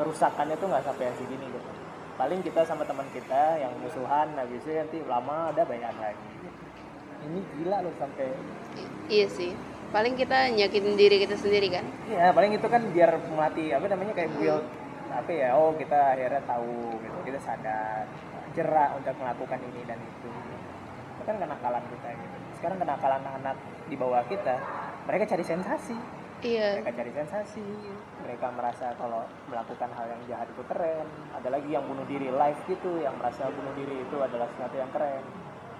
kerusakannya tuh nggak sampai yang segini gitu paling kita sama teman kita yang musuhan habis itu nanti lama ada bayan lagi. Ini gila loh sampai. I- iya sih. Paling kita nyakitin diri kita sendiri kan. ya paling itu kan biar melatih apa namanya kayak build apa ya oh kita akhirnya tahu gitu kita sadar jerak untuk melakukan ini dan itu. Itu kan kenakalan kita gitu. Sekarang kenakalan anak di bawah kita mereka cari sensasi Iya. mereka cari sensasi mereka merasa kalau melakukan hal yang jahat itu keren ada lagi yang bunuh diri live gitu yang merasa bunuh diri itu adalah sesuatu yang keren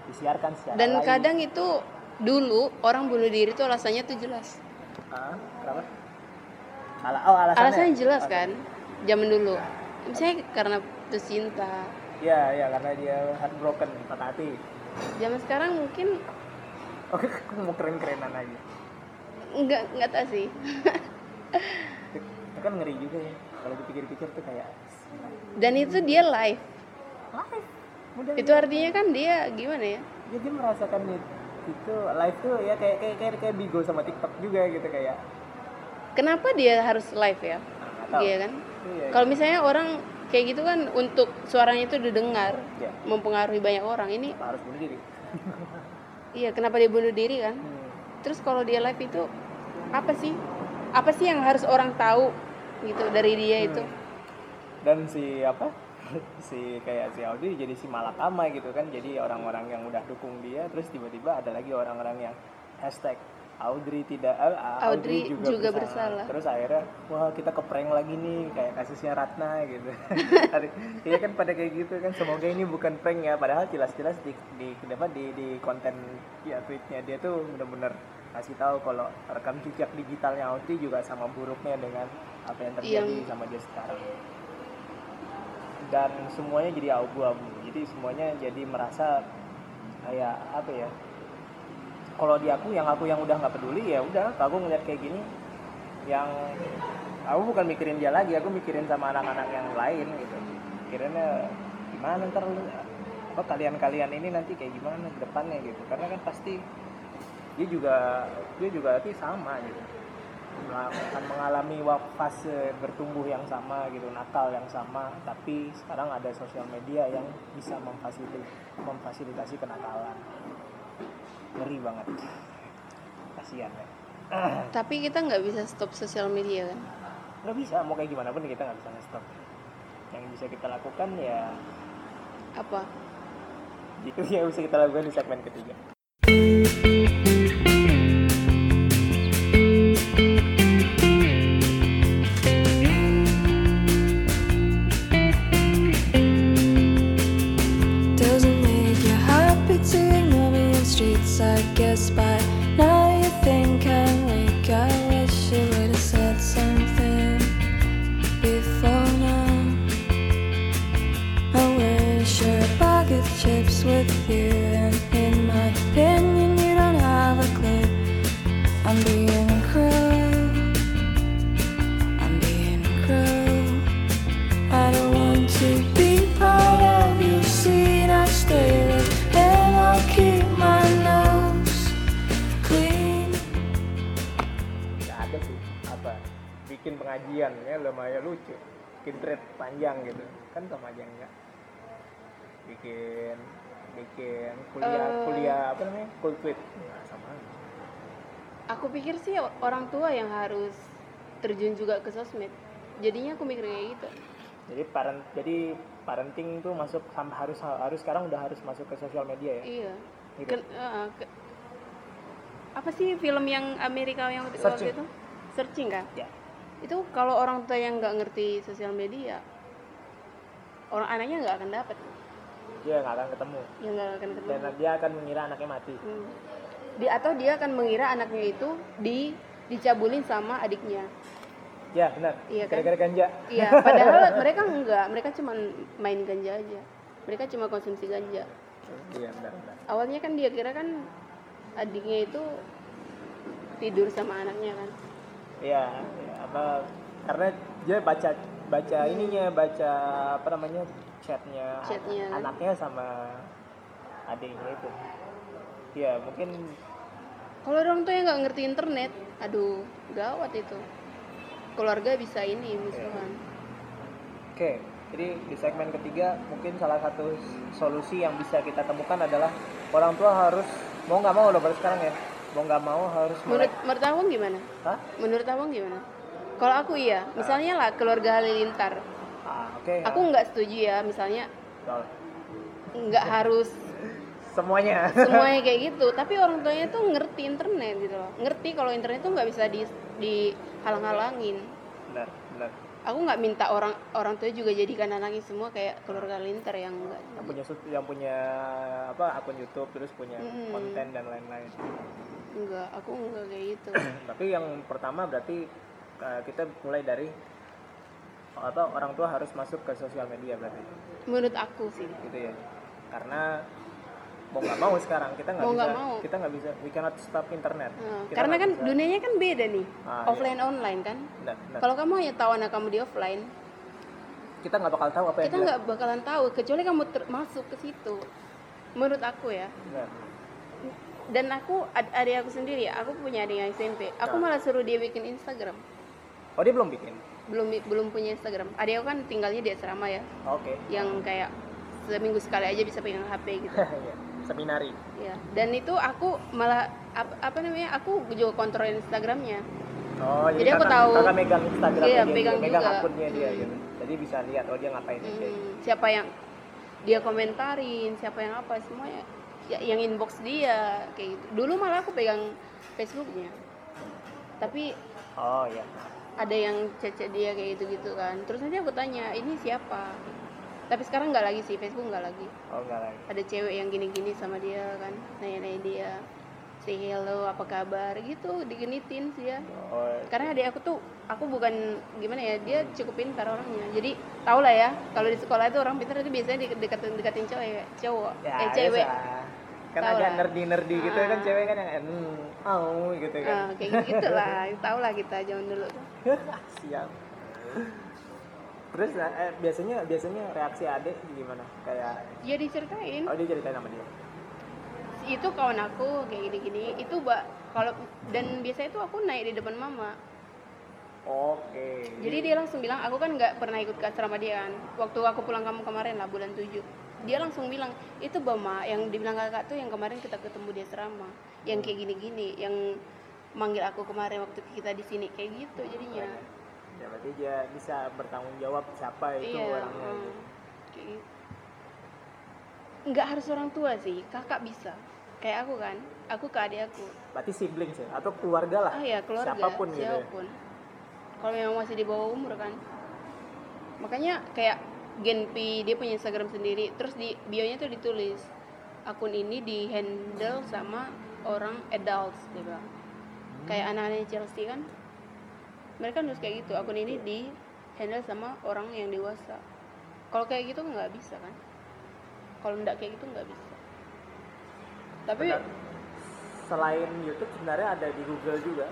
disiarkan secara Dan live. kadang itu dulu orang bunuh diri itu alasannya tuh jelas. ah, kenapa Ala oh alasannya Alasannya jelas kan. Zaman dulu. Misalnya karena putus cinta. Iya, iya karena dia heartbroken, patah hati. Zaman sekarang mungkin Oke, aku mau keren-kerenan aja. Nggak nggak tahu sih. Itu kan ngeri juga ya. Kalau dipikir-pikir tuh kayak Dan itu dia live. live. Mudah Itu artinya kan dia gimana ya? ya, dia merasakan it- itu live tuh ya kayak kayak kayak, kayak Bigo sama TikTok juga gitu kayak. Kenapa dia harus live ya? Tahu. Iya kan? Iya. Kalau misalnya orang kayak gitu kan untuk suaranya itu didengar, Ya, mempengaruhi banyak orang. Ini harus bunuh diri. iya kenapa dia bunuh diri kan? Hmm. Terus kalau dia live itu apa sih? Apa sih yang harus orang tahu gitu dari dia itu? Hmm. Dan si apa? si kayak si Audi jadi si malakama gitu kan jadi orang-orang yang udah dukung dia terus tiba-tiba ada lagi orang-orang yang hashtag Audrey tidak eh, Audrey juga bersalah. terus akhirnya wah kita keprank lagi nih kayak kasusnya Ratna gitu iya kan pada kayak gitu kan semoga ini bukan prank ya padahal jelas-jelas di di di di konten ya tweetnya dia tuh bener-bener kasih tahu kalau rekam jejak digitalnya Audrey juga sama buruknya dengan apa yang terjadi Yang- sama dia sekarang. Dan semuanya jadi abu-abu. Jadi semuanya jadi merasa kayak apa ya kalau di aku yang aku yang udah nggak peduli ya udah aku ngeliat kayak gini yang aku bukan mikirin dia lagi aku mikirin sama anak-anak yang lain gitu. Mikirinnya gimana ntar apa kalian-kalian ini nanti kayak gimana ke depannya? gitu. Karena kan pasti dia juga dia juga nanti sama gitu. Akan mengalami fase bertumbuh yang sama gitu nakal yang sama tapi sekarang ada sosial media yang bisa memfasilitasi memfasilitasi kenakalan. Ngeri banget. Kasihan ya. Tapi kita nggak bisa stop sosial media kan? nggak bisa mau kayak gimana pun kita nggak bisa stop yang bisa kita lakukan ya Apa? itu yang bisa kita lakukan di segmen ketiga kuliah Eh. kuliah apa namanya tweet Nggak sama. Aku pikir sih orang tua yang harus terjun juga ke sosmed. Jadinya aku mikir kayak gitu. jadi parent jadi parenting tuh masuk harus harus sekarang udah harus masuk ke sosial media ya iya Gitu. Ken- eh, ke- apa sih film yang Amerika yang waktu Searching. itu searching kan ya itu kalau orang tua yang nggak ngerti sosial media orang anaknya nggak akan dapat dia nggak akan ketemu. Ya nggak akan ketemu. Dan dia akan mengira anaknya mati. Hmm. di atau dia akan mengira anaknya itu di dicabulin sama adiknya. Ya benar. Iya kan? gara-gara ganja. Iya padahal mereka enggak. Mereka cuma main ganja aja. Mereka cuma konsumsi ganja. Iya benar benar. Awalnya kan dia kira kan adiknya itu tidur sama anaknya kan. Iya, ya, apa karena dia baca baca ininya, baca apa namanya chatnya, Chatnya, anaknya sama adiknya itu. Ya mungkin kalau orang tua yang nggak ngerti internet aduh gawat itu. Keluarga bisa ini musuhan. Oke. Jadi di segmen ketiga mungkin salah satu solusi yang bisa kita temukan adalah orang tua harus mau nggak mau loh baru sekarang ya. Mau nggak mau harus menurut menurut abang gimana? Hah? menurut abang gimana? Kalau aku iya misalnya lah keluarga halilintar Ah, oke. aku nggak setuju ya misalnya nggak harus semuanya. semuanya kayak gitu tapi orang tuanya tuh ngerti internet gitu loh ngerti kalau internet tuh nggak bisa di dihalang-halangin benar, benar. aku nggak minta orang orang tua juga jadikan anaknya semua kayak keluarga linter yang enggak Yang punya yang punya apa akun YouTube terus punya Mm-mm. konten dan lain-lain. enggak aku enggak kayak gitu Tapi yang pertama berarti uh, kita mulai dari apa orang tua harus masuk ke sosial media berarti menurut aku sih gitu ya. Karena mau nggak mau sekarang kita nggak bisa mau. kita nggak bisa we cannot stop internet. Nah, Kita karena kan bisa. dunianya kan beda nih Ah, iya. offline online kan Benar, benar. kalau kamu hanya tahu anak kamu di offline kita nggak bakal tahu apa yang kita nggak bakalan tahu kecuali kamu masuk ke situ menurut aku ya Benar. dan aku ad- adik aku sendiri aku punya adik yang SMP aku Ah. malah suruh dia bikin Instagram Oh dia belum bikin. Belum belum punya Instagram adik aku kan tinggalnya di asrama ya Oke. yang kayak seminggu sekali aja bisa pegang HP gitu Iya. Seminari. ya dan itu aku malah apa, apa namanya aku juga kontrol Instagramnya Oh, Jadi aku kakak- tahu. kakak megang Instagram Iya, dia, pegang megang juga. akunnya dia Hmm. gitu. Jadi bisa lihat oh dia ngapain aja. Hmm, siapa yang dia komentarin siapa yang apa semuanya ya, yang inbox dia kayak gitu dulu malah aku pegang Facebooknya tapi Oh iya. Ada yang cecek dia kayak gitu gitu kan. Terus nanti aku tanya ini siapa? Tapi sekarang nggak lagi sih Facebook nggak lagi. Oh lagi. ada cewek yang gini-gini sama dia kan nanya-nanya dia say hello apa kabar? Gitu digenitin sih ya. Oh, karena adik aku tuh aku bukan gimana ya dia cukup pintar orangnya. Jadi tau lah ya kalau di sekolah itu orang pintar itu biasanya dekatin dekatin cewek cowok. Ya, eh cewek. biasa. Kan Tahu agak lah. nerdy-nerdy gitu kan Ah. cewek kan yang hmm, au gitu kan. Ah, kayak gitu, lah tau lah kita zaman dulu Siap. Terus eh, biasanya biasanya reaksi adek gimana? Kayak ya diceritain oh dia ceritain sama dia. itu kawan aku kayak gini-gini itu mbak kalau dan biasanya itu aku naik di depan mama Oke. jadi dia langsung bilang aku kan nggak pernah ikut ke asrama dia kan waktu aku pulang kamu kemarin lah bulan 7 dia langsung bilang itu bama yang dibilang kakak tuh yang kemarin kita ketemu di asrama yang kayak gini-gini yang manggil aku kemarin waktu kita di sini kayak gitu jadinya Ya berarti dia bisa bertanggung jawab siapa itu iya orangnya. hmm, gitu. gitu. nggak harus orang tua sih kakak bisa kayak aku kan aku ke adik aku Berarti siblings ya atau keluarga lah. ah ya keluarga Siapa pun gitu ya. siapa pun kalau memang masih di bawah umur kan makanya kayak Genpi dia punya Instagram sendiri. Terus di bionya tuh ditulis akun ini di handle sama orang adults dia bilang. Kayak anak-anak Chelsea kan? Mereka nulis kayak gitu akun ini di handle sama orang yang dewasa. Kalau kayak gitu nggak bisa kan? Kalau nggak kayak gitu nggak bisa. Tapi Benar. Selain YouTube sebenarnya ada di Google juga.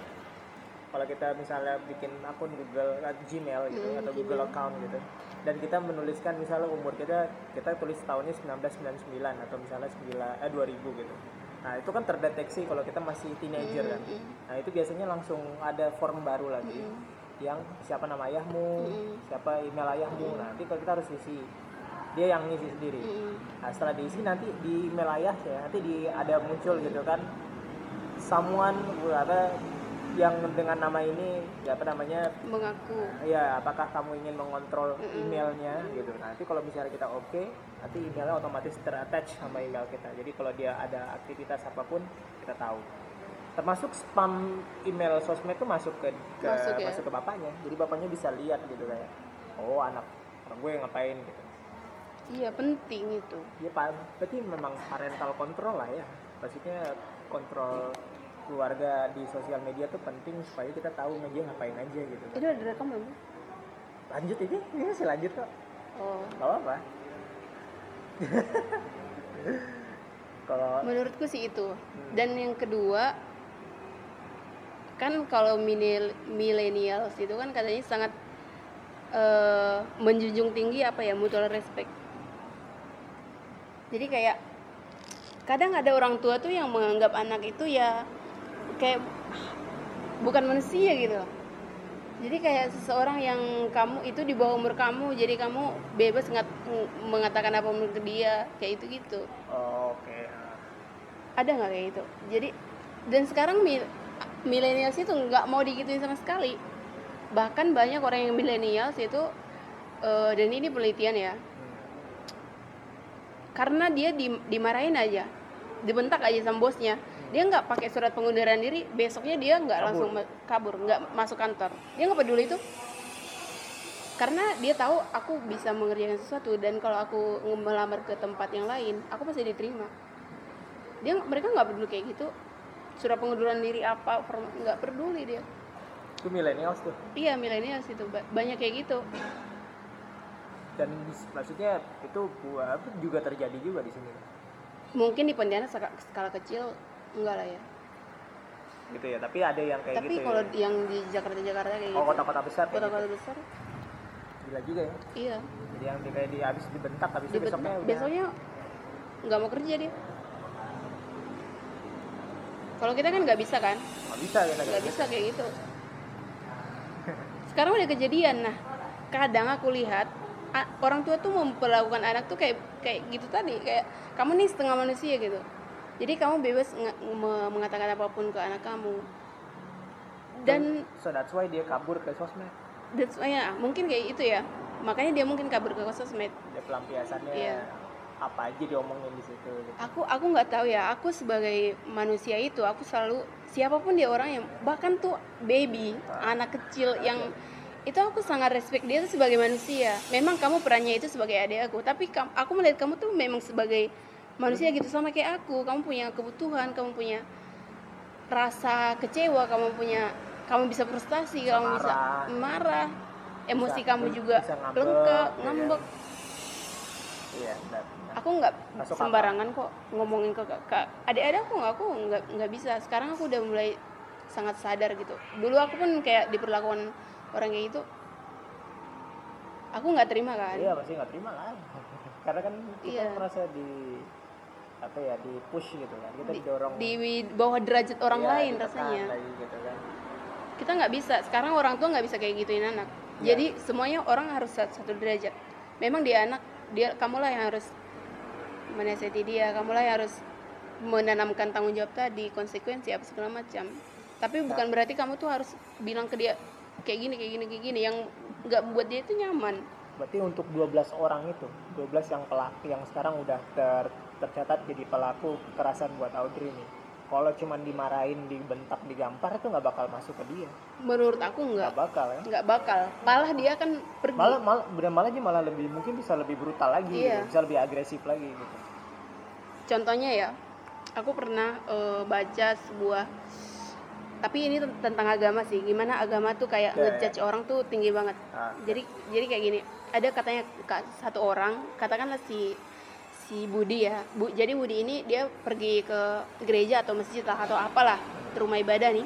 Kalau kita misalnya bikin akun Google eh, Gmail gitu Hmm, atau Google account gitu. Dan kita menuliskan misalnya umur kita kita tulis tahunnya 1999 atau misalnya 9 eh 2000 gitu. Nah, itu kan terdeteksi kalau kita masih teenager kan. Mm, mm. Nah, itu biasanya langsung ada form baru lagi yang siapa nama ayahmu, Mm. siapa email ayahmu. Nah, nanti kalau kita harus isi dia yang ngisi sendiri. mm, Nah setelah diisi nanti di email ayah ya nanti di ada muncul gitu kan someone apa yang dengan nama ini ya apa namanya? Mengaku. Ya apakah kamu ingin mengontrol Mm-mm. emailnya? Gitu. Nanti kalau misalnya kita oke nanti emailnya otomatis terattach sama email kita. Jadi kalau dia ada aktivitas apa pun kita tahu. Termasuk spam email sosmed itu masuk ke, ke Masuk ya? masuk ke bapaknya. Jadi bapaknya bisa lihat gitu kayak oh anak anak gue ngapain? Gitu. Iya penting itu. Ya pak. Berarti memang parental control lah ya. Maksudnya kontrol keluarga di sosial media tuh penting supaya kita tahu dia ngapain aja gitu. Itu ada rekam belum? Lanjut ini ini masih lanjut kok. Oh. Gak apa kalau menurutku sih itu. Dan yang kedua kan kalau milenial itu kan katanya sangat eh, menjunjung tinggi apa ya mutual respect. Jadi kayak kadang ada orang tua tuh yang menganggap anak itu ya kayak bukan manusia gitu. Jadi kayak seseorang yang kamu itu di bawah umur kamu jadi kamu bebas ngat- mengatakan apa menurut dia kayak itu gitu. Oh, oke ada nggak kayak gitu? Jadi dan sekarang mil millennials itu nggak mau digituin sama sekali. Bahkan banyak orang yang millennials itu eh, dan ini penelitian ya. Karena dia di- dimarahin aja. Dibentak aja sama bosnya dia nggak pakai surat pengunduran diri besoknya dia nggak Kabur. langsung kabur nggak masuk kantor. Dia nggak peduli itu. Karena dia tahu aku bisa mengerjakan sesuatu dan kalau aku melamar ke tempat yang lain aku pasti diterima. Dia mereka nggak peduli kayak gitu. Surat pengunduran diri apa nggak peduli dia. Itu millennials tuh. Iya milenial itu. Ba- banyak kayak gitu. Dan maksudnya itu buat juga terjadi juga di sini. Mungkin di Pontianak skala kecil enggak lah ya. Gitu ya tapi ada yang kayak tapi gitu kalau ya. yang di Jakarta Jakarta kayak oh gitu. kota-kota besar kota-kota gitu. besar. Gila juga ya. Iya. Jadi yang di kayak di habis dibentak habis itu Di besoknya udah besoknya nggak mau kerja dia. Kalau kita kan nggak bisa kan? Nggak bisa ya nggak bisa. kayak gitu. Sekarang udah kejadian. Nah kadang aku lihat orang tua tuh memperlakukan anak tuh kayak kayak gitu tadi. Kayak kamu nih setengah manusia gitu jadi kamu bebas mengatakan apa pun ke anak kamu. Dan so that's why dia kabur ke sosmed. That's why ya mungkin kayak itu ya. Makanya dia mungkin kabur ke sosmed. Dia pelampiasannya Iya. apa aja diomongin di situ gitu. aku aku nggak tahu ya. Aku sebagai manusia itu aku selalu siapa pun dia orang yang bahkan tuh baby anak kecil yang itu aku sangat respect dia tuh sebagai manusia. Memang kamu perannya itu sebagai adik aku tapi aku melihat kamu tuh memang sebagai manusia gitu sama kayak aku. Kamu punya kebutuhan kamu punya rasa kecewa kamu punya kamu bisa frustasi Bisa kamu bisa marah. marah. Emosi Bisa- kamu juga bisa ngambek, lengkap ya kan? ngambek. Iya benar. aku nggak sembarangan kok ngomongin ke kakak adik-adik aku nggak aku nggak nggak bisa. Sekarang aku udah mulai sangat sadar gitu. Dulu aku pun kayak diperlakukan orang kayak gitu. Aku nggak terima kan? Iya pasti nggak terima lah karena kan kita Iya. merasa di apa ya di push gitu kan. Kita di, didorong. di bawah derajat orang Iya, lain rasanya. lagi gitu kan. Kita nggak bisa. Sekarang orang tua nggak bisa kayak gituin anak. Iya. jadi semuanya orang harus satu, satu derajat. Memang dia anak dia kamulah yang harus menasihati dia. Kamulah yang harus menanamkan tanggung jawab tadi konsekuensi apa segala macam. Tapi bukan berarti kamu tuh harus bilang ke dia kayak gini kayak gini kayak gini. Yang nggak buat dia itu nyaman. Berarti untuk 12 orang itu 12 yang pelaku yang sekarang udah ter, tercatat jadi pelaku kekerasan buat Audrey nih. Kalau cuman dimarahin dibentak digampar itu nggak bakal masuk ke dia. Menurut aku nggak. Nggak bakal ya. Nggak bakal. Malah dia akan pergi. Malah malah malah dia malah lebih mungkin bisa lebih brutal lagi Iya. gitu. bisa lebih agresif lagi gitu. Contohnya ya aku pernah eh, baca sebuah tapi ini ten- tentang agama sih. Gimana agama tuh kayak Ya, ya. ngejudge orang tuh tinggi banget. Ah, jadi jadi kayak gini. Ada katanya ka- satu orang katakanlah si si Budi ya. Bu, jadi Budi ini dia pergi ke gereja atau masjid lah atau apalah ke rumah ibadah nih.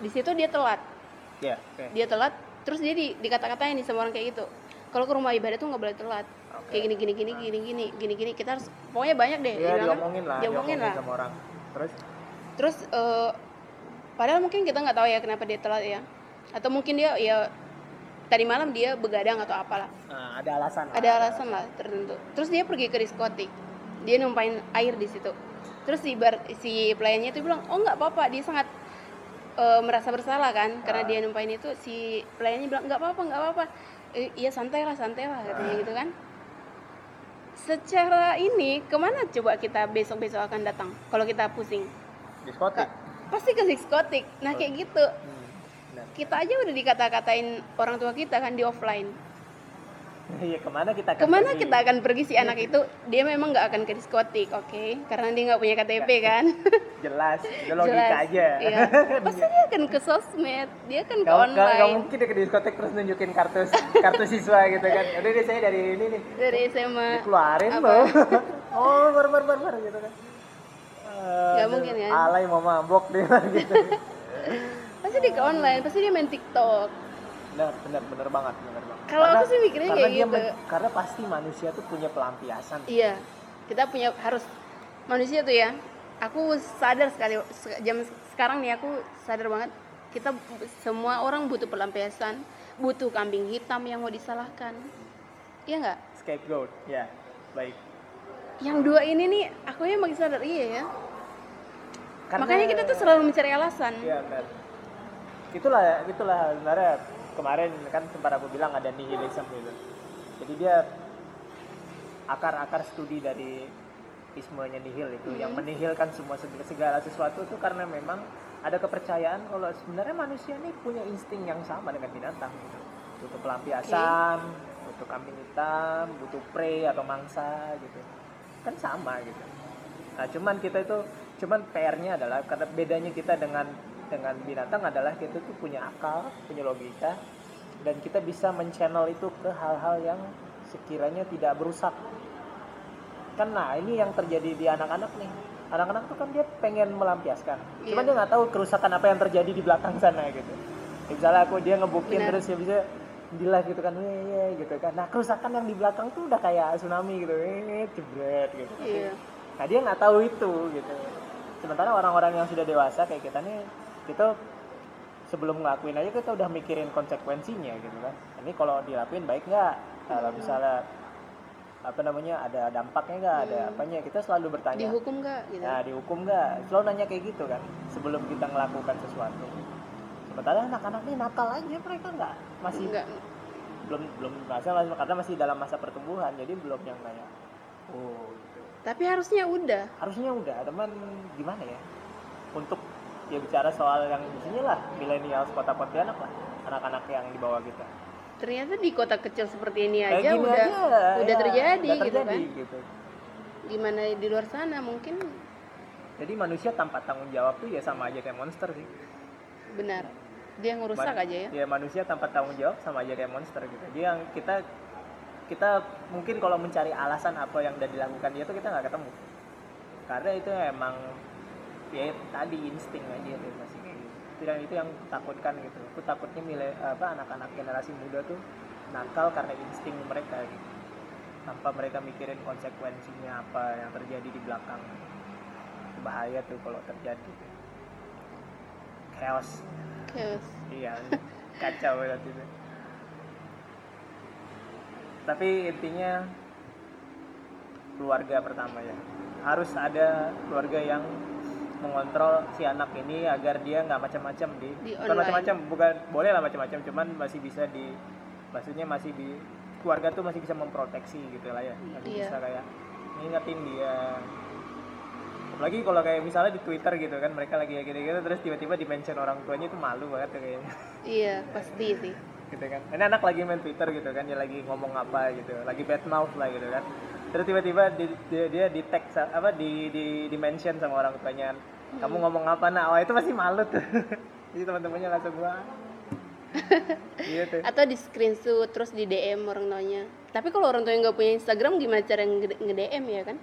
Di situ dia telat. Ya oke. Dia telat terus dia di, dikata-katain nih sama orang kayak gitu. Kalau ke rumah ibadah tuh nggak boleh telat. Oke. kayak gini gini gini gini gini gini gini. Kita harus pokoknya banyak deh dibilangnya. diomongin lah, diomongin lah. sama orang. Terus? Terus eh, padahal mungkin kita nggak tahu ya kenapa dia telat ya. Atau mungkin dia ya tadi malam dia begadang atau apalah. Nah, ada alasan. lah. ada alasan lah tertentu. Terus dia pergi ke diskotik. Dia numpain air di situ. Terus si bar si pelayannya itu bilang oh nggak apa-apa. Dia sangat eh, merasa bersalah kan karena dia numpain itu. Si pelayannya bilang nggak apa-apa nggak apa-apa. "Eh, iya santai lah santai lah katanya gitu kan. Secara ini ke mana coba kita besok-besok akan datang? Kalau kita pusing. Diskotik? Pasti ke diskotik. Nah kayak gitu. Hmm. Kita aja udah dikata-katain orang tua kita kan di offline iya ke mana kita akan ke mana pergi? kita akan pergi si anak itu dia memang nggak akan ke diskotik oke karena dia nggak punya KTP kan jelas itu logika Jelas. aja iya. pasti dia akan ke sosmed dia akan ke Gak, gak, online gak mungkin dia ke diskotek terus nunjukin kartu kartu siswa gitu kan. Udah deh saya dari ini nih. dari SMA Dikeluarin loh. oh, bar bar bar bar gitu kan. Nggak Aduh, mungkin ya. Alay mau mabok dia gitu. Pasti dia ke online pasti dia main TikTok benar, benar, benar banget, benar banget. Kalau aku sih mikirnya kayak dia gitu. men- karena pasti manusia tuh punya pelampiasan. iya kita punya harus manusia tuh ya aku sadar sekali se- jam sekarang nih aku sadar banget kita semua orang butuh pelampiasan butuh kambing hitam yang mau disalahkan iya nggak Scapegoat, ya, baik. yang dua ini nih aku yang makin sadar iya ya Karena- makanya kita tuh selalu mencari alasan Iya benar. Itulah itulah sebenarnya kemarin kan sempat aku bilang ada nihilism gitu. Jadi dia akar-akar studi dari ismenya nihil itu yang menihilkan semua segala, segala sesuatu itu karena memang ada kepercayaan kalau sebenarnya manusia ini punya insting yang sama dengan binatang gitu. Butuh pelampiasan, butuh kambing hitam, butuh prey atau mangsa gitu. Kan sama gitu. Nah, cuman kita itu cuman PR-nya adalah karena bedanya kita dengan dengan binatang adalah kita tuh punya akal, punya logika dan kita bisa men-channel itu ke hal-hal yang sekiranya tidak berusak. Kan nah, ini yang terjadi di anak-anak nih. Anak-anak tuh kan dia pengen melampiaskan. Cuman Iya. dia nggak tahu kerusakan apa yang terjadi di belakang sana gitu. Misalnya aku dia ngebukin Benar. terus ya bisa di live gitu kan, "Weh, weh," gitu kan. Nah, kerusakan yang di belakang tuh udah kayak tsunami gitu, jebret gitu. iya Nah dia nggak tahu itu gitu. Sementara orang-orang yang sudah dewasa kayak kita nih, kita sebelum ngelakuin aja kita udah mikirin konsekuensinya gitu kan. Ini kalau dilakuin baik nggak? Kalau misalnya apa namanya ada dampaknya nggak? Ada apanya? Kita selalu bertanya. dihukum nggak gitu Nah dihukum nggak? Selalu nanya kayak gitu kan sebelum kita melakukan sesuatu. Sementara anak-anak ini nakal aja mereka nggak masih nggak belum belum merasa karena masih dalam masa pertumbuhan jadi belum yang kayak oh gitu tapi harusnya udah harusnya udah teman gimana ya untuk ya bicara soal yang di sini lah milenial kota Pontianak lah anak-anak yang di bawah kita. Ternyata di kota kecil seperti ini aja udah aja, udah ya, terjadi udah gitu terjadi, kan. gitu. gimana di luar sana mungkin? Jadi manusia tanpa tanggung jawab tuh ya sama aja kayak monster sih. Benar. Dia ngerusak Man- aja ya. ya manusia tanpa tanggung jawab sama aja kayak monster gitu. Dia yang kita kita mungkin kalau mencari alasan apa yang udah dilakukan dia tuh kita nggak ketemu. Karena itu emang ya tadi insting aja tuh masih itu. Yang itu yang takutkan gitu. Aku takutnya milih apa anak-anak generasi muda tuh nakal karena insting mereka gitu. Tanpa mereka mikirin konsekuensinya apa yang terjadi di belakang. Bahaya tuh kalau terjadi. Chaos. Chaos. iya kacau banget itu. Tapi intinya keluarga pertama ya. Harus ada keluarga yang mengontrol si anak ini agar dia nggak macam-macam di, Di bukan macam-macam bukan boleh lah macam-macam cuman masih bisa di maksudnya masih di keluarga tuh masih bisa memproteksi gitu lah ya. Masih Iya. bisa kayak ngingetin dia. Apalagi kalau kayak misalnya di Twitter gitu kan mereka lagi kayak gitu-gitu terus tiba-tiba di mention orang tuanya itu malu banget tuh kayaknya. Iya pasti sih. Gitu kan. Ini anak lagi main Twitter gitu kan dia lagi ngomong apa gitu lagi bad mouth lah gitu kan. Terus tiba-tiba di- dia, dia di tag apa di di di mention sama orang tuanya kamu ngomong apa nak? Wah itu pasti malu tuh. Jadi teman-temannya langsung gua gitu atau di screenshot terus di DM orang tuanya. Tapi kalau orang tuanya nggak punya Instagram gimana cara nge DM ya kan?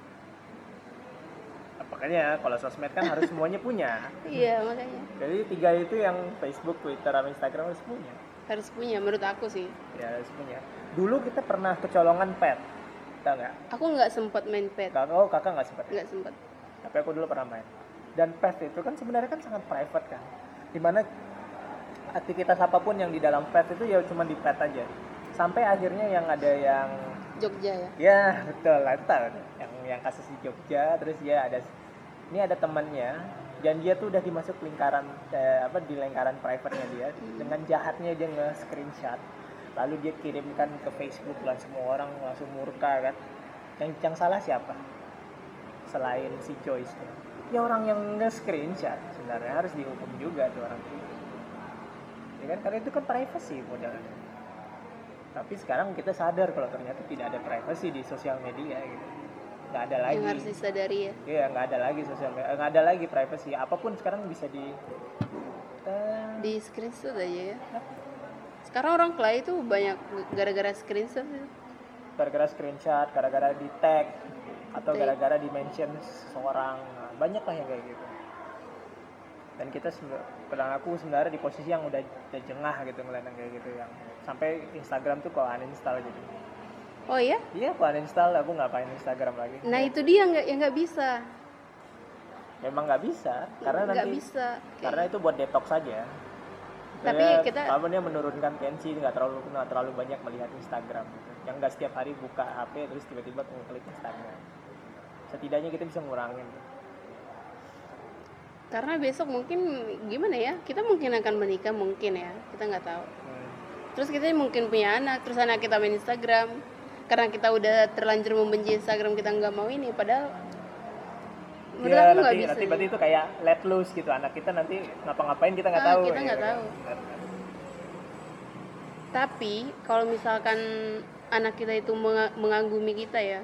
Makanya kalau sosmed kan harus semuanya punya. Iya makanya. Jadi tiga itu yang Facebook Twitter sama Instagram harus punya. Harus punya menurut aku sih. Ya harus punya. Dulu kita pernah kecolongan pet tau nggak? Aku nggak sempat main pet. Kakak oh kakak nggak sempat ya? nggak sempat tapi aku dulu pernah main dan pet itu kan sebenarnya kan sangat private kan. Di mana aktivitas apa pun yang di dalam pet itu ya cuma di pet aja. Sampai akhirnya yang ada yang Jogja ya? Ya betul. Lah tuh. yang yang kasus di Jogja terus dia ada ini ada temannya dan dia tuh udah dimasuk lingkaran eh, apa di lingkaran private-nya dia. Hmm. dengan jahatnya dia nge-screenshot. Lalu dia kirimkan ke Facebook dan semua orang langsung murka kan. Yang yang salah siapa? Selain si Joyce ya orang yang nge-screenshot sebenarnya harus dihukum juga tuh orang itu. Ya kan karena itu kan privacy modelnya. Tapi sekarang kita sadar kalau ternyata tidak ada privacy di sosial media gitu. Nggak ada lagi. yang harus disadari ya? Iya nggak ada lagi sosial media, nggak ada lagi privacy. Apa pun sekarang bisa di eh, di screenshot aja ya. Sekarang orang kelai itu banyak gara-gara screenshot ya. gara-gara screenshot, gara-gara di tag atau gara-gara di mention seseorang, Nah, banyak lah yang kayak gitu. Dan kita pedang aku sebenarnya di posisi yang udah, udah jengah gitu ngeliat yang kayak gitu yang sampai Instagram tuh kok uninstall gitu. oh ya Iya, aku uninstall, aku nggak main Instagram lagi. nah itu dia nggak yang nggak bisa Memang nggak bisa, karena nggak nanti bisa karena itu buat detox saja. Tapi Saya- kita- kalau dia menurunkan tensi nggak terlalu nggak terlalu banyak melihat Instagram gitu. yang nggak setiap hari buka HP terus tiba-tiba ngeklik Instagram setidaknya kita bisa ngurangin karena besok mungkin gimana ya kita mungkin akan menikah mungkin ya kita nggak tahu Hmm. terus kita mungkin punya anak terus anak kita main Instagram karena kita udah terlanjur membenci Instagram kita nggak mau ini padahal menurut Ya, aku nggak nanti, bisa nanti berarti itu kayak let loose gitu anak kita nanti ngapa-ngapain kita nggak Ah, tahu kita ya nggak kan? tahu. tapi kalau misalkan anak kita itu menga- mengagumi kita ya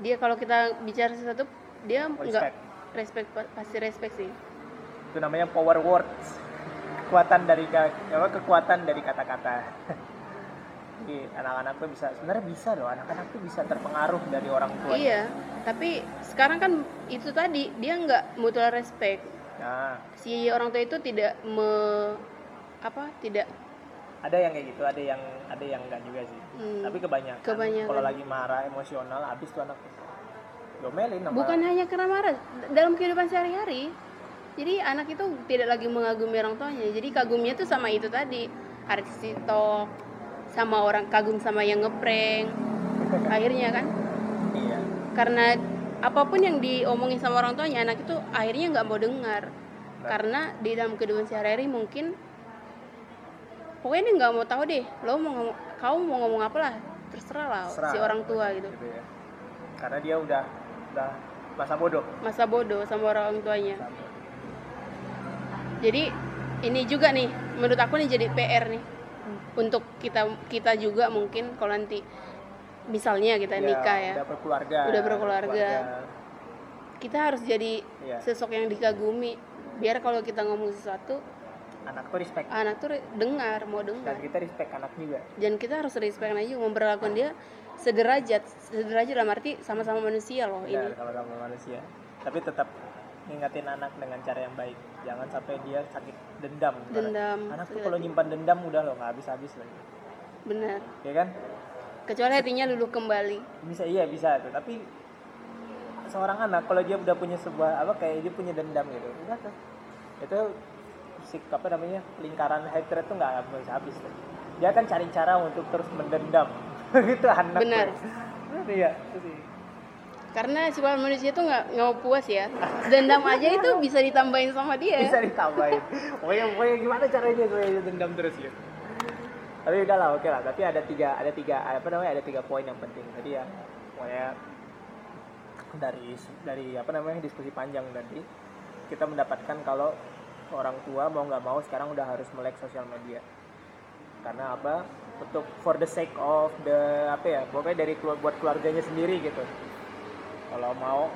dia kalau kita bicara sesuatu dia nggak respect pa- pasti respect sih. Itu namanya power words. Kekuatan dari apa kekuatan dari kata-kata. Jadi anak-anak tuh bisa sebenarnya bisa loh. Anak-anak tuh bisa terpengaruh dari orang tua. Iya tapi sekarang kan itu tadi dia nggak mutual respect. Nah. Si orang tua itu tidak me apa tidak ada yang kayak gitu ada yang ada yang enggak juga sih Hmm. tapi kebanyakan, Kebanyakan. kalau lagi marah emosional habis tuh anak. Domelin sama bukan hanya karena marah dalam kehidupan sehari-hari. Jadi anak itu tidak lagi mengagumi orang tuanya. Jadi kagumnya tuh sama itu tadi artis TikTok sama orang kagum sama yang ngeprank. Akhirnya kan? Iya. Karena apa pun yang diomongin sama orang tuanya anak itu akhirnya nggak mau dengar. Karena di dalam kehidupan sehari-hari mungkin pokoknya dia nggak mau tahu deh lo mau ngomong kamu mau ngomong apa lah? Terserah lah Serah. si orang tua gitu. Gitu ya. Karena dia udah udah masa bodoh. Masa bodoh sama orang tuanya. Jadi ini juga nih menurut aku nih jadi PR nih. Untuk kita kita juga mungkin kalau nanti misalnya kita nikah ya. udah berkeluarga. Udah berkeluarga. kita harus jadi Iya. sosok yang dikagumi. Biar kalau kita ngomong sesuatu anak tuh respect. Anak tuh dengar mau dan dengar kita respect anak juga. Dan kita harus respect aja memperlakukan dia sederajat sederajat dalam arti sama-sama manusia loh ini. Benar, sama-sama manusia. Tapi tetap ngingetin anak dengan cara yang baik. Jangan sampai dia sakit dendam. Dendam, anak tuh kalau nyimpan dendam udah loh nggak habis-habis lagi. Benar. Ya kan? Kecuali hatinya luluh kembali. Bisa iya bisa tuh. Tapi seorang anak kalau dia udah punya sebuah apa kayak dia punya dendam gitu udah tuh. Itu apa namanya lingkaran hatred tuh nggak habis habis tuh. dia akan cari cara untuk terus mendendam. Gitu anak Benar. iya sih. Karena sifat manusia itu nggak nggak mau puas ya. Dendam aja itu bisa ditambahin sama dia. Bisa ditambahin. Pokoknya pokoknya gimana caranya gue dendam terus gitu tapi udah lah oke lah. Tapi ada tiga ada tiga apa namanya ada tiga poin yang penting. Tadi ya pokoknya dari dari apa namanya diskusi panjang tadi kita mendapatkan kalau orang tua mau nggak mau sekarang udah harus melek sosial media. Karena apa? Untuk for the sake of the apa ya pokoknya dari buat keluarganya sendiri gitu. Kalau mau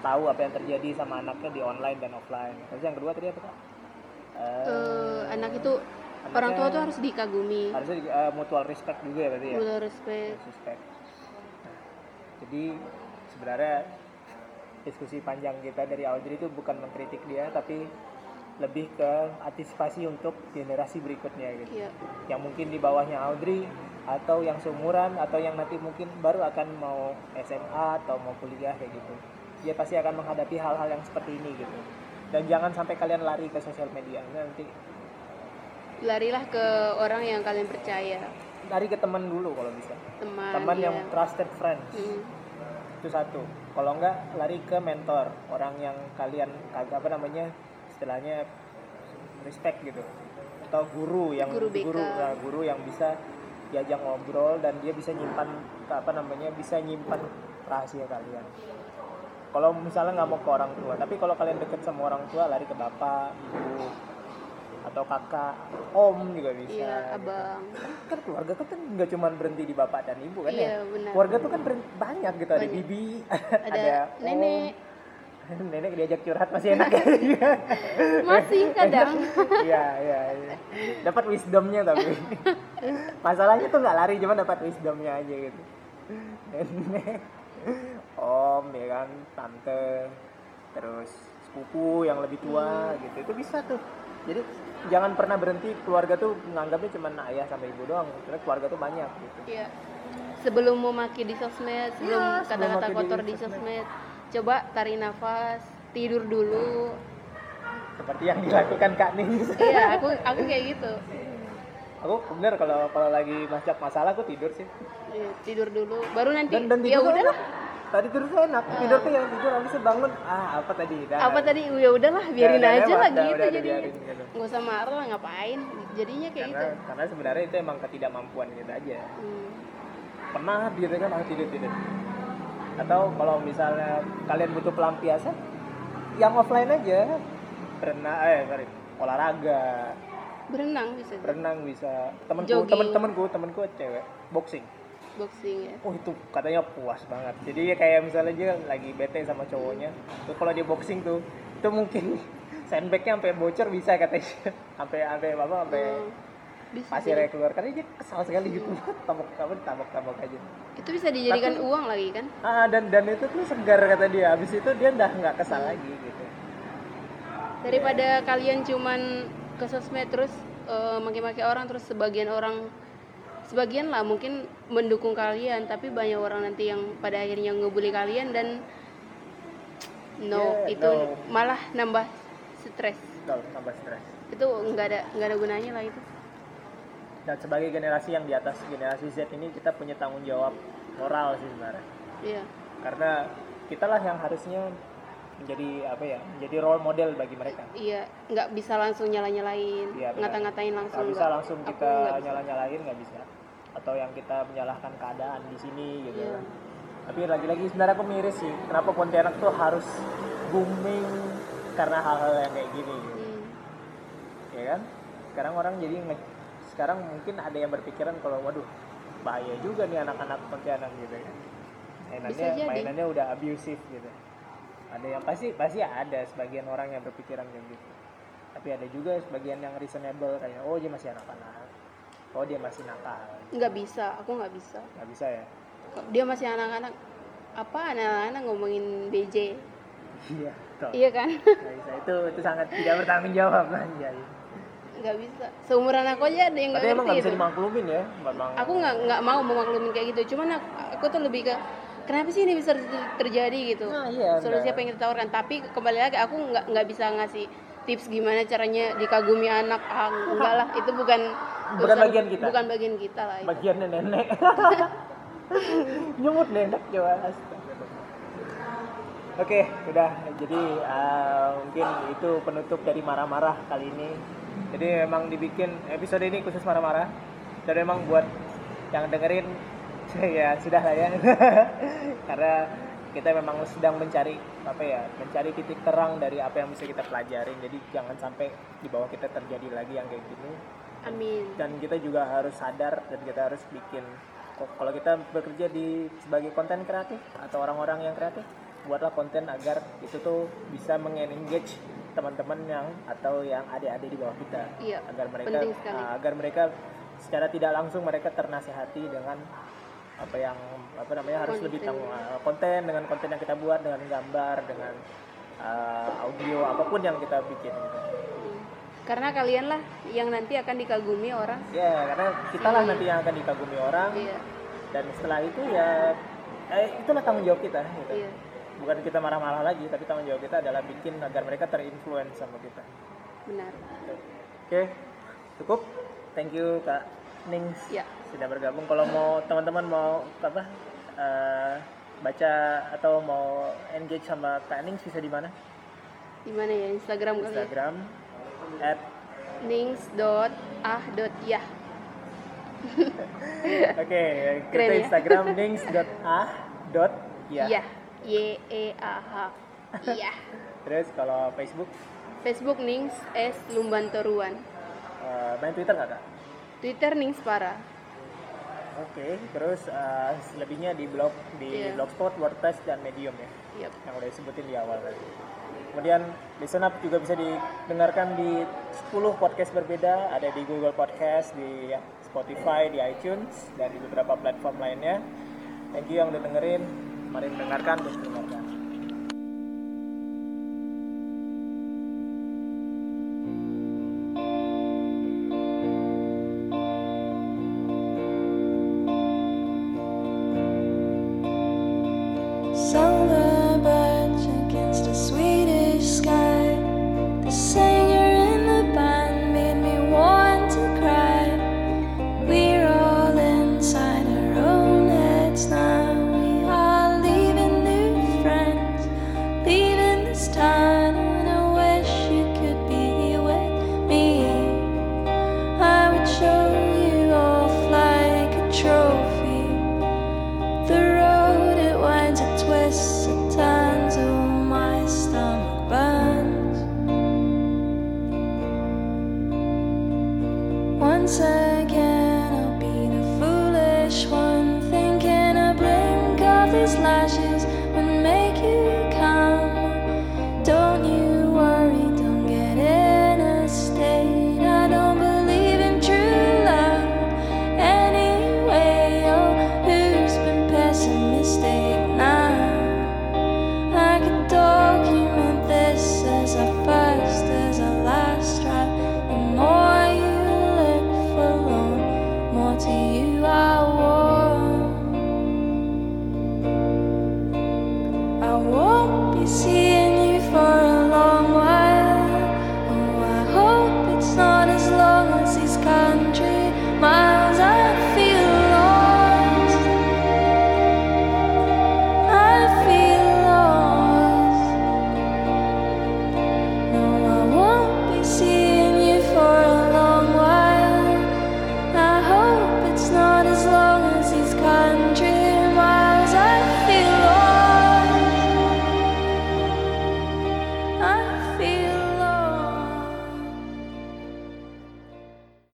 tahu apa yang terjadi sama anaknya di online dan offline. Terus yang kedua tadi apa kak? Eh, anak itu orang tua tuh harus dikagumi. harusnya di- eh, mutual respect juga ya berarti ya? Mutual respect. Respect. Nah, jadi sebenarnya diskusi panjang kita dari Audrey itu bukan mengkritik dia tapi lebih ke antisipasi untuk generasi berikutnya gitu. Ya yang mungkin di bawahnya Audrey atau yang seumuran atau yang nanti mungkin baru akan mau SMA atau mau kuliah kayak gitu. Dia pasti akan menghadapi hal-hal yang seperti ini gitu. Dan jangan sampai kalian lari ke sosial media. Nanti larilah ke orang yang kalian percaya. Lari ke teman dulu kalau bisa. Teman teman ya. yang trusted friends. Hmm. itu satu. Kalau enggak lari ke mentor. Orang yang kalian kagak apa namanya istilahnya respect gitu atau guru yang Guru BK. nah, guru yang bisa diajak ngobrol dan dia bisa nyimpan apa namanya bisa nyimpan rahasia kalian kalau misalnya nggak mau ke orang tua tapi kalau kalian deket sama orang tua lari ke bapak ibu atau kakak om juga bisa iya gitu. abang kan keluarga kan nggak cuma berhenti di bapak dan ibu kan iya ya benar keluarga tuh kan banyak gitu ada bibi ada, nenek om. nenek diajak curhat masih enak ya? Masih kadang. Iya iya iya. Dapat wisdomnya tapi. Masalahnya tuh nggak lari cuma dapat wisdomnya aja gitu. Nenek om ya kan tante terus sepupu yang lebih tua Hmm. gitu. Itu bisa tuh. Jadi jangan pernah berhenti keluarga tuh menganggapnya cuma ayah sama ibu doang. Karena keluarga tuh banyak gitu. Iya. Sebelum mau maki di sosmed, sebelum Iya, kata-kata di kotor di sosmed. sosmed, coba tarik nafas, tidur dulu. seperti yang dilakukan kak Ning. Iya, aku aku kayak gitu. aku bener kalau kalau lagi macam masalah aku tidur sih. Iya, tidur dulu, baru nanti dan dan ya tidur tuh udah enak tadi tidur tuh enak. Tidur tuh yang tidur habis bangun ah apa tadi? Dah. apa tadi? Ya udahlah biarin udah aja lah gitu udah jadinya. gitu. nggak usah marah lah ngapain? Jadinya kayak karena gitu. karena sebenarnya itu emang ketidakmampuan kita aja. Hmm. pernah gitu kan ah tidur tidur atau kalau misalnya kalian butuh pelampiasan yang offline aja. Berenang eh sorry olahraga. Berenang bisa. Berenang bisa. Temenku Jogging. temen temenku temenku cewek boxing. Boxing ya. Oh itu katanya puas banget. Jadi ya kayak misalnya dia lagi bete sama cowoknya tuh kalau dia boxing tuh itu mungkin sandbagnya sampai bocor bisa katanya. Sampai sampai apa sampai Hmm. pasirnya keluar. Karena dia kesal sekali gitu. Tabok tabok tabok tabok aja itu bisa dijadikan Tapi- uang lagi kan? Ah dan dan itu tuh segar kata dia. Habis itu dia udah nggak kesal lagi gitu. Daripada kalian cuman ke sosmed terus eh, maki-maki orang terus sebagian orang sebagian lah mungkin mendukung kalian tapi banyak orang nanti yang pada akhirnya ngebully kalian dan no Yeah, itu no. malah nambah stres. Tambah stres. Itu nggak ada nggak ada gunanya lah itu dan sebagai generasi yang di atas generasi Z ini kita punya tanggung jawab moral sih sebenarnya. Iya. Karena kita lah yang harusnya menjadi apa ya menjadi role model bagi mereka. Iya nggak bisa langsung nyala nyalain Iya, ngata-ngatain langsung. Nggak bisa langsung kita nyala nyalain nggak bisa. Atau yang kita menyalahkan keadaan di sini gitu. Iya. tapi lagi-lagi sebenarnya aku miris sih kenapa Pontianak tuh harus booming karena hal-hal yang kayak gini gitu. Hmm. ya kan? Sekarang orang jadi nge- sekarang mungkin ada yang berpikiran kalau waduh bahaya juga nih anak-anak Pontianak gitu kan. Mainannya mainannya udah abusive gitu. Ada yang pasti pasti ada sebagian orang yang berpikiran kayak gitu. Tapi ada juga sebagian yang reasonable kayak oh dia masih anak-anak. Oh dia masih nakal. Nggak bisa aku nggak bisa. Nggak bisa ya? Dia masih anak-anak? Apa anak-anak ngomongin BJ iya iya kan? Nggak bisa. Itu itu sangat tidak bertanggung jawab anjay nggak bisa. Seumuran aku aja ada yang nggak emang ngerti nggak bisa itu. dimaklumin ya memang aku nggak nggak mau memaklumin kayak gitu. Cuman aku, aku tuh lebih ke kenapa sih ini bisa ter- terjadi gitu? Nah, iya, solusi apa yang kita tawarkan tapi kembali lagi aku nggak nggak bisa ngasih tips gimana caranya dikagumi anak. Ah, enggak lah. Itu bukan Bukan urusan- bagian kita. bukan bagian kita lah itu. bagiannya nenek. Nyumut nenek coba oke udah. Jadi uh, mungkin itu penutup dari marah-marah kali ini jadi memang dibikin episode ini khusus marah-marah. Dan memang buat yang dengerin ya sudah lah ya. Karena kita memang sedang mencari apa ya mencari titik terang dari apa yang bisa kita pelajarin. Jadi jangan sampai di bawah kita terjadi lagi yang kayak gini. Amin. Dan kita juga harus sadar dan kita harus bikin kalau kita bekerja di sebagai konten kreatif atau orang-orang yang kreatif buatlah konten agar itu tuh bisa mengengage teman-teman yang atau yang adik-adik di bawah kita Iya, agar mereka ah, agar mereka secara tidak langsung mereka ternasehati dengan apa yang apa namanya harus lebih Konten. tanggung ah, konten dengan konten yang kita buat dengan gambar dengan ah, audio apa pun yang kita bikin gitu. Hmm. karena kalian lah yang nanti akan dikagumi orang Ya, karena kita lah nanti yang akan dikagumi orang iya dan setelah itu ya eh, itulah tanggung jawab kita gitu. iya Bukan kita marah-marah lagi, tapi tanggung jawab kita adalah bikin agar mereka terinfluence sama kita. benar Oke, cukup. Thank you Kak Ning ya sudah bergabung. Kalau mau teman-teman mau apa eh, baca atau mau engage sama Kak Nings bisa di mana? Di mana ya? Instagram kali ya. Instagram at nings.ah.yah. Oke, kita Keren ya? Instagram nings.ah dot ya. Iya. Y E A H. Iya. Terus kalau Facebook, Facebook Nings S Lumbantoruan. eh, main Twitter nggak kak? Twitter Nings Para. Oke, terus eh, selebihnya di blog di Iya. blogspot, WordPress dan Medium ya, Yap. yang udah disebutin di awal tadi. Kemudian listen up juga bisa didengarkan di 10 podcast berbeda, ada di Google Podcast, di Spotify, di iTunes, dan di beberapa platform lainnya. Thank you yang udah dengerin. Mari mendengarkan dan mendengarkan.